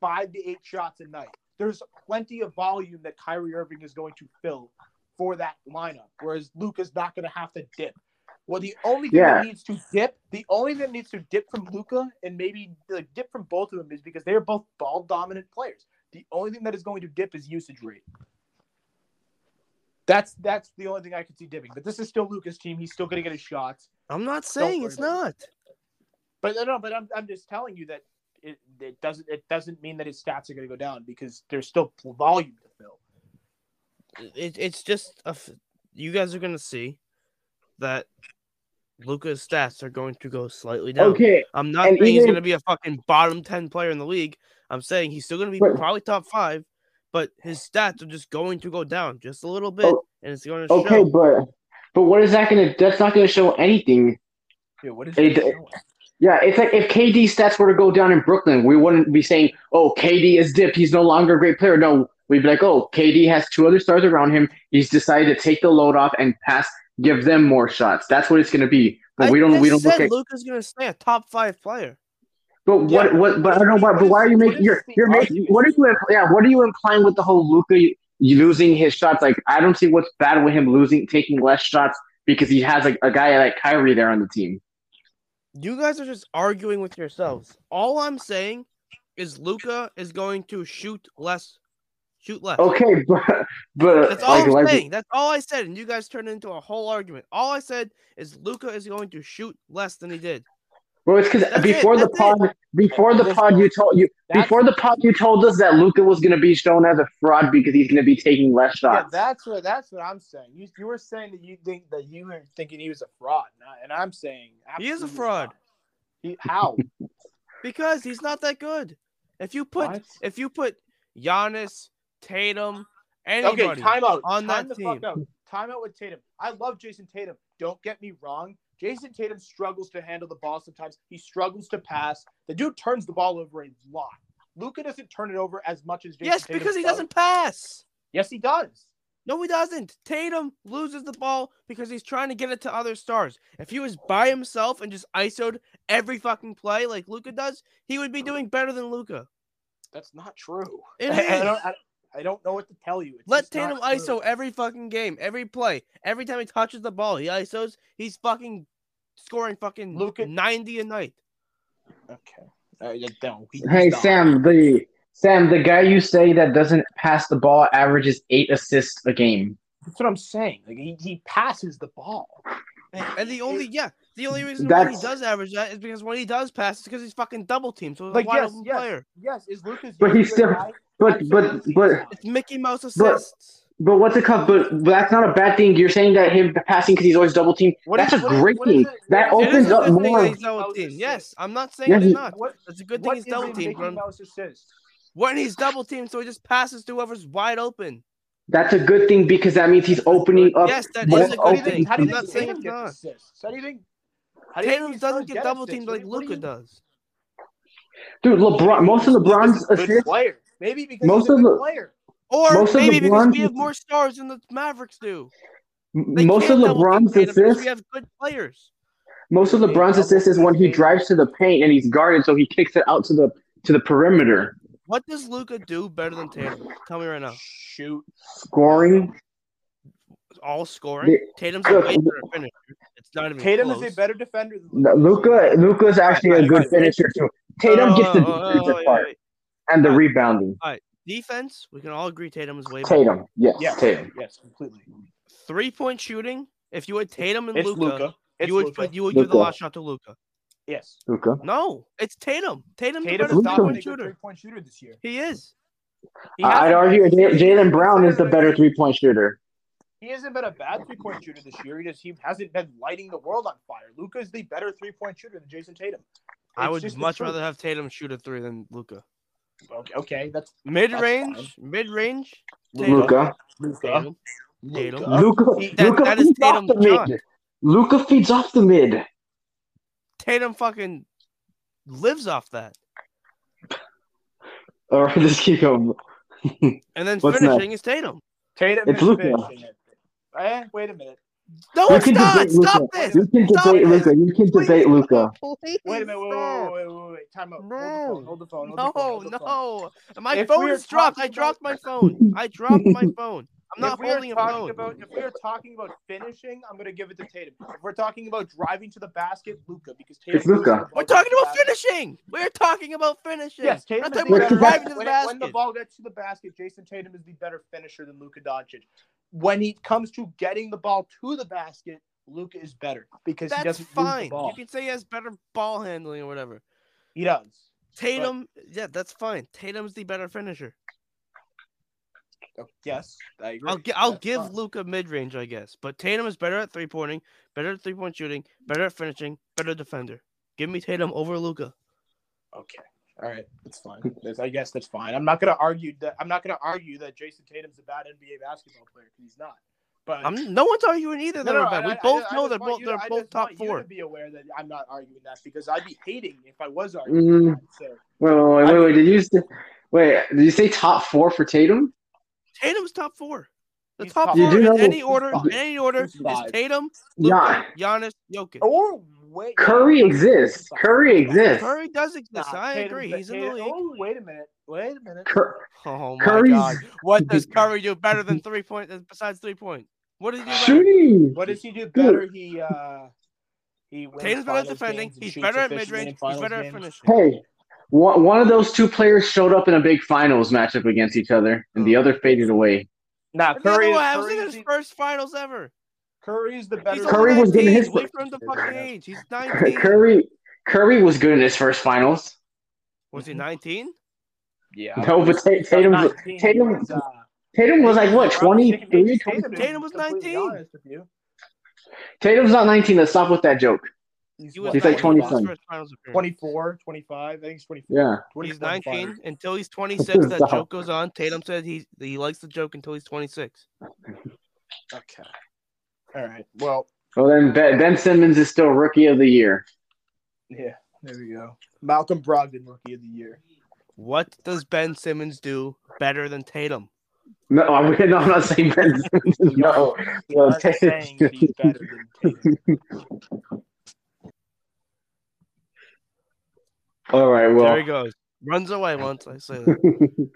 S3: five to eight shots a night. There's plenty of volume that Kyrie Irving is going to fill for that lineup, whereas Luka's not going to have to dip. Well, the only thing
S2: Yeah.
S3: that needs to dip, the only thing that needs to dip from Luka and maybe like dip from both of them is because they are both ball dominant players. The only thing that is going to dip is usage rate. That's that's the only thing I could see dipping. But this is still Luka's team. He's still going to get his shots.
S1: I'm not saying it's
S3: about
S1: not.
S3: But no, no, but I'm, I'm just telling you that it, it doesn't it doesn't mean that his stats are going to go down because there's still volume to fill.
S1: It, it's just a f- you guys are going to see that Luka's stats are going to go slightly down.
S2: Okay,
S1: I'm not
S2: And
S1: saying he's going to be a fucking bottom 10 player in the league. I'm saying he's still going to be
S2: But-
S1: probably top five, but his stats are just going to go down just a little bit,
S2: Oh,
S1: and it's going to
S2: okay,
S1: show.
S2: but but what is that gonna? That's not gonna show anything.
S3: Yeah, what is
S2: It- Yeah, it's like if KD stats were to go down in Brooklyn, we wouldn't be saying, "Oh, KD is dipped. He's no longer a great player." No, we'd be like, "Oh, KD has two other stars around him. He's decided to take the load off and pass, give them more shots." That's what it's going to be. But
S1: I
S2: we don't. We don't
S1: just
S2: look
S1: said
S2: at.
S1: Luka's going to stay a top five player.
S2: But what?
S3: Yeah,
S2: What? But I don't know.
S3: what
S2: But, but why are you making?
S3: is
S2: You're you're making. What are you? impl- Yeah. What are you implying with the whole Luka losing his shots? Like I don't see what's bad with him losing, taking less shots because he has like a guy like Kyrie there on the team.
S1: You guys are just arguing with yourselves. All I'm saying is Luka is going to shoot less. Shoot less.
S2: Okay, [laughs] but but
S1: That's all
S2: like,
S1: I'm
S2: like-
S1: saying. That's all I said, and you guys turned it into a whole argument. All I said is Luka is going to shoot less than he did.
S2: Well, it's because
S1: That's it,
S2: before the
S1: that's
S2: pod, before the pod, you told you
S3: That's-
S2: before the pod, you told us that Luka was going to be shown as a fraud because he's going to be taking less shots.
S3: Yeah,
S2: shots.
S3: that's what that's what I'm saying. You you were saying that you think that you were thinking he was a fraud, and, I, and I'm saying
S1: He is a fraud.
S3: He, how? [laughs]
S1: Because he's not that good. If you put
S3: What?
S1: if you put Giannis, Tatum, anybody,
S3: Okay, timeout.
S1: on
S3: time
S1: that
S3: the fuck
S1: team.
S3: out. Time out with Tatum. I love Jayson Tatum. Don't get me wrong. Jayson Tatum struggles to handle the ball sometimes. He struggles to pass. The dude turns the ball over a lot. Luka doesn't turn it over as much as Jayson
S1: yes,
S3: Tatum
S1: because he
S3: does.
S1: doesn't pass.
S3: Yes, he does.
S1: No, he doesn't. Tatum loses the ball because he's trying to get it to other stars. If he was by himself and just ISO'd every fucking play like Luka does, he would be doing better than Luka.
S3: That's not true.
S1: It
S3: I, [laughs] I don't. I, I don't know what to tell you. It's
S1: Let
S3: just not
S1: Tatum
S3: true.
S1: ISO every fucking game, every play. Every time he touches the ball, he ISOs. He's fucking scoring fucking
S3: Luka-
S1: 90 a night.
S3: Okay. Uh, no, he-
S2: Hey
S3: he's not.
S2: Sam, the Sam, the guy you say that doesn't pass the ball averages eight assists a game.
S3: That's what I'm saying. Like he, he passes the ball.
S1: And the only yeah, the only reason why he does average that is because when he does pass, it's because he's fucking double teamed. So it's
S3: Like,
S1: a wide
S3: yes,
S1: open
S3: yes.
S1: player.
S3: Yes, is Lucas?
S2: But he's still-
S3: guy?
S2: But but but.
S1: It's Mickey Mouse assists.
S2: but what's it called? But, but that's not a bad thing. You're saying that him passing because he's always double teamed.
S3: What
S2: That's
S3: is-
S2: a
S3: what is-
S2: great
S3: what is
S2: thing.
S3: it-
S2: That
S3: what
S1: It
S3: is
S1: is
S2: opens up more.
S1: double teamed. Yes, I'm not saying
S2: Yeah,
S1: it's not.
S3: What,
S1: It's a good thing he's double
S3: a
S1: teamed.
S3: Mickey
S1: When,
S3: Mouse assist?
S1: when he's double teamed, so he just passes to whoever's wide open.
S2: That's a good thing because that means he's opening up.
S1: Yes, that
S2: more
S1: is a good
S3: you
S1: thing.
S3: How do you
S1: not
S3: think
S1: it's not.
S3: assists? How do you think?
S1: Tatum
S3: these
S1: doesn't get double teamed like
S3: do you- what do Luka
S1: does.
S2: Dude, LeBron. Most of LeBron's
S3: a good
S2: assists.
S3: player. Maybe because
S2: Most
S3: he's a
S2: of the-
S3: player.
S1: Or
S2: Most
S1: maybe because we have more stars than the Mavericks do. They
S2: Most of
S1: can't
S2: LeBron's assists.
S1: We have good players.
S2: Most of LeBron's assists is when he drives to the paint and he's guarded, so he kicks it out to the to the perimeter,
S1: What does Luka do better than Tatum? Tell me right now.
S3: Shoot.
S2: scoring.
S1: All scoring.
S2: They-
S1: Tatum's a
S2: look,
S1: way better finisher. It's not even
S3: Tatum
S1: close.
S3: is a better defender than
S2: No, Luka, Luka's actually
S1: Right,
S2: a good
S1: right, right.
S2: finisher too. Tatum
S1: Oh,
S2: gets the
S1: oh, oh,
S2: defensive
S1: oh,
S2: part
S1: wait.
S2: and the
S1: Right.
S2: rebounding.
S1: Defense, we can all agree Tatum is way better.
S2: Tatum, yes,
S3: Yes,
S2: Tatum.
S3: yes, completely.
S1: Three point shooting. If you had Tatum and
S3: It's Luka, Luka.
S1: You would
S3: Luka.
S1: put you would give the last shot to Luka.
S3: Yes.
S2: Luka.
S1: No, it's Tatum. Tatum's the better three
S3: a
S1: point shooter.
S3: three-point shooter this year.
S1: He is.
S3: He
S2: I'd argue Jaylen Brown is the better three point shooter.
S3: He hasn't been a bad three point shooter this year. He just he hasn't been lighting the world on fire. Luka is the better three point shooter than Jayson Tatum.
S1: I would much rather have Tatum shoot a three than Luka.
S3: Okay, okay, that's
S1: Mid range, mid range.
S2: Luka.
S3: Luka.
S1: Tatum. Tatum.
S3: Luka.
S1: That-
S2: Luka
S1: that is
S2: feeds off the mid. Luka feeds off the mid.
S1: Tatum fucking lives off that.
S2: Or just [laughs] keep going.
S1: And then
S2: What's
S1: finishing is Tatum.
S3: Tatum
S2: It's
S3: is
S2: Luka.
S3: finishing it. Eh, wait a minute.
S1: No,
S2: You
S1: it's
S2: can
S1: not.
S2: debate
S1: Stop
S2: Luka.
S1: this.
S2: You can
S1: Stop
S2: debate. Luka. You can debate Luka.
S1: please
S3: Wait a minute. Wait, wait, wait, wait, wait, wait. Time out.
S1: No.
S3: Hold the phone. Hold the phone. Hold the
S1: No,
S3: phone. the phone.
S1: no. My
S3: If
S1: phone is dropped. I dropped my phone. I [laughs] dropped my phone. I'm not
S3: if we are
S1: holding a
S3: talking
S1: phone.
S3: about if we are talking about finishing, I'm gonna give it to Tatum. If we're talking about driving to the basket, Luka, because Tatum
S2: It's Luka.
S3: goes to the
S1: We're talking about finishing. We're talking about finishing.
S3: Yes,
S1: We're
S3: Tatum is
S1: talking
S3: the
S1: about
S3: better
S1: driving to the
S3: when, it- when the ball gets to the basket, Jayson Tatum is the better finisher than Luka Doncic. When he comes to getting the ball to the basket, Luka is better because he
S1: That's
S3: doesn't lose
S1: fine.
S3: the ball.
S1: You can say he has better ball handling or whatever.
S3: He does.
S1: Tatum, yeah, that's fine. Tatum's the better finisher.
S3: Oh, yes, I agree.
S1: I'll gi- I'll give. Luka mid range, I guess. But Tatum is better at three pointing, better at three point shooting, better at finishing, better defender. Give me Tatum over Luka.
S3: Okay. All right, that's fine. [laughs] That's- I guess that's fine. I'm not gonna argue that. I'm not gonna argue that Jayson Tatum's a bad NBA basketball player because he's not. But
S1: I'm no one's arguing either.
S3: No,
S1: They're
S3: no,
S1: bad.
S3: I-
S1: We
S3: I-
S1: both
S3: I
S1: know
S3: just
S1: they're both they're
S3: I
S1: both top
S3: want you
S1: four.
S3: to be aware that I'm not arguing that because I'd be hating if I was arguing.
S2: Mm,
S3: that. So
S2: wait, wait, wait, wait. Did you say, wait? Did you say top four for Tatum?
S1: Tatum's top four. The
S3: He's
S1: top
S3: top
S1: four in any order, in any order is
S3: five.
S1: Tatum,
S2: Yeah.
S1: Luka, Giannis, Jokic.
S3: or wait,
S2: Curry exists. Curry exists.
S1: Curry does exist.
S3: Nah,
S1: I
S3: Tatum's
S1: agree.
S3: the-
S1: He's in the league.
S3: Oh, wait a minute. Wait a minute.
S2: Cur-
S1: Oh my
S2: Curry's
S1: god! What does [laughs] Curry do better than three point? Besides three point, what does he do better?
S2: shooting.
S3: What does he do better? He uh he wins
S1: Tatum's better at defending. He's better at mid range. He's
S3: finals
S1: better at finishing.
S2: Hey, one, one of those two players showed up in a big finals matchup against each other, and the other faded away.
S3: Nah,
S1: And the
S3: Curry.
S1: one,
S3: Is,
S1: I was in his first finals ever.
S3: Curry is the better.
S2: Curry
S1: only
S2: was good in his
S1: Wait
S2: first-
S1: for him fucking age. He's 19.
S2: Curry, Curry was good in his first finals.
S1: Was he 19?
S3: Yeah.
S2: No, but Ta- Tatum,
S3: 19
S2: Tatum,
S3: was, uh,
S2: Tatum was like what 23,
S3: maybe
S2: 20?
S3: to be
S1: Tatum was 19.
S3: honest with.
S2: Tatum's not 19. Let's stop with that joke.
S3: He's,
S1: He
S2: He's like
S1: 19
S2: 20
S1: first
S3: 24, 25. I think he's 24.
S2: Yeah.
S3: 24,
S1: He's
S3: 25.
S1: 19 until he's [laughs] 26. That joke goes on. Tatum said he he likes the joke until he's 26.
S3: Okay. All right. Well,
S2: Well, then Ben, ben Simmons is still rookie of the year.
S3: yeah. There we go. Malcolm Brogdon, rookie of the year.
S1: What does Ben Simmons do better than Tatum?
S2: No, I'm, [laughs] no, I'm not saying Ben Simmons. No,
S3: You
S2: no
S3: aren't saying he's [laughs] better than Tatum.
S2: All right. Well, there
S1: he goes. Runs away once I say that. [laughs]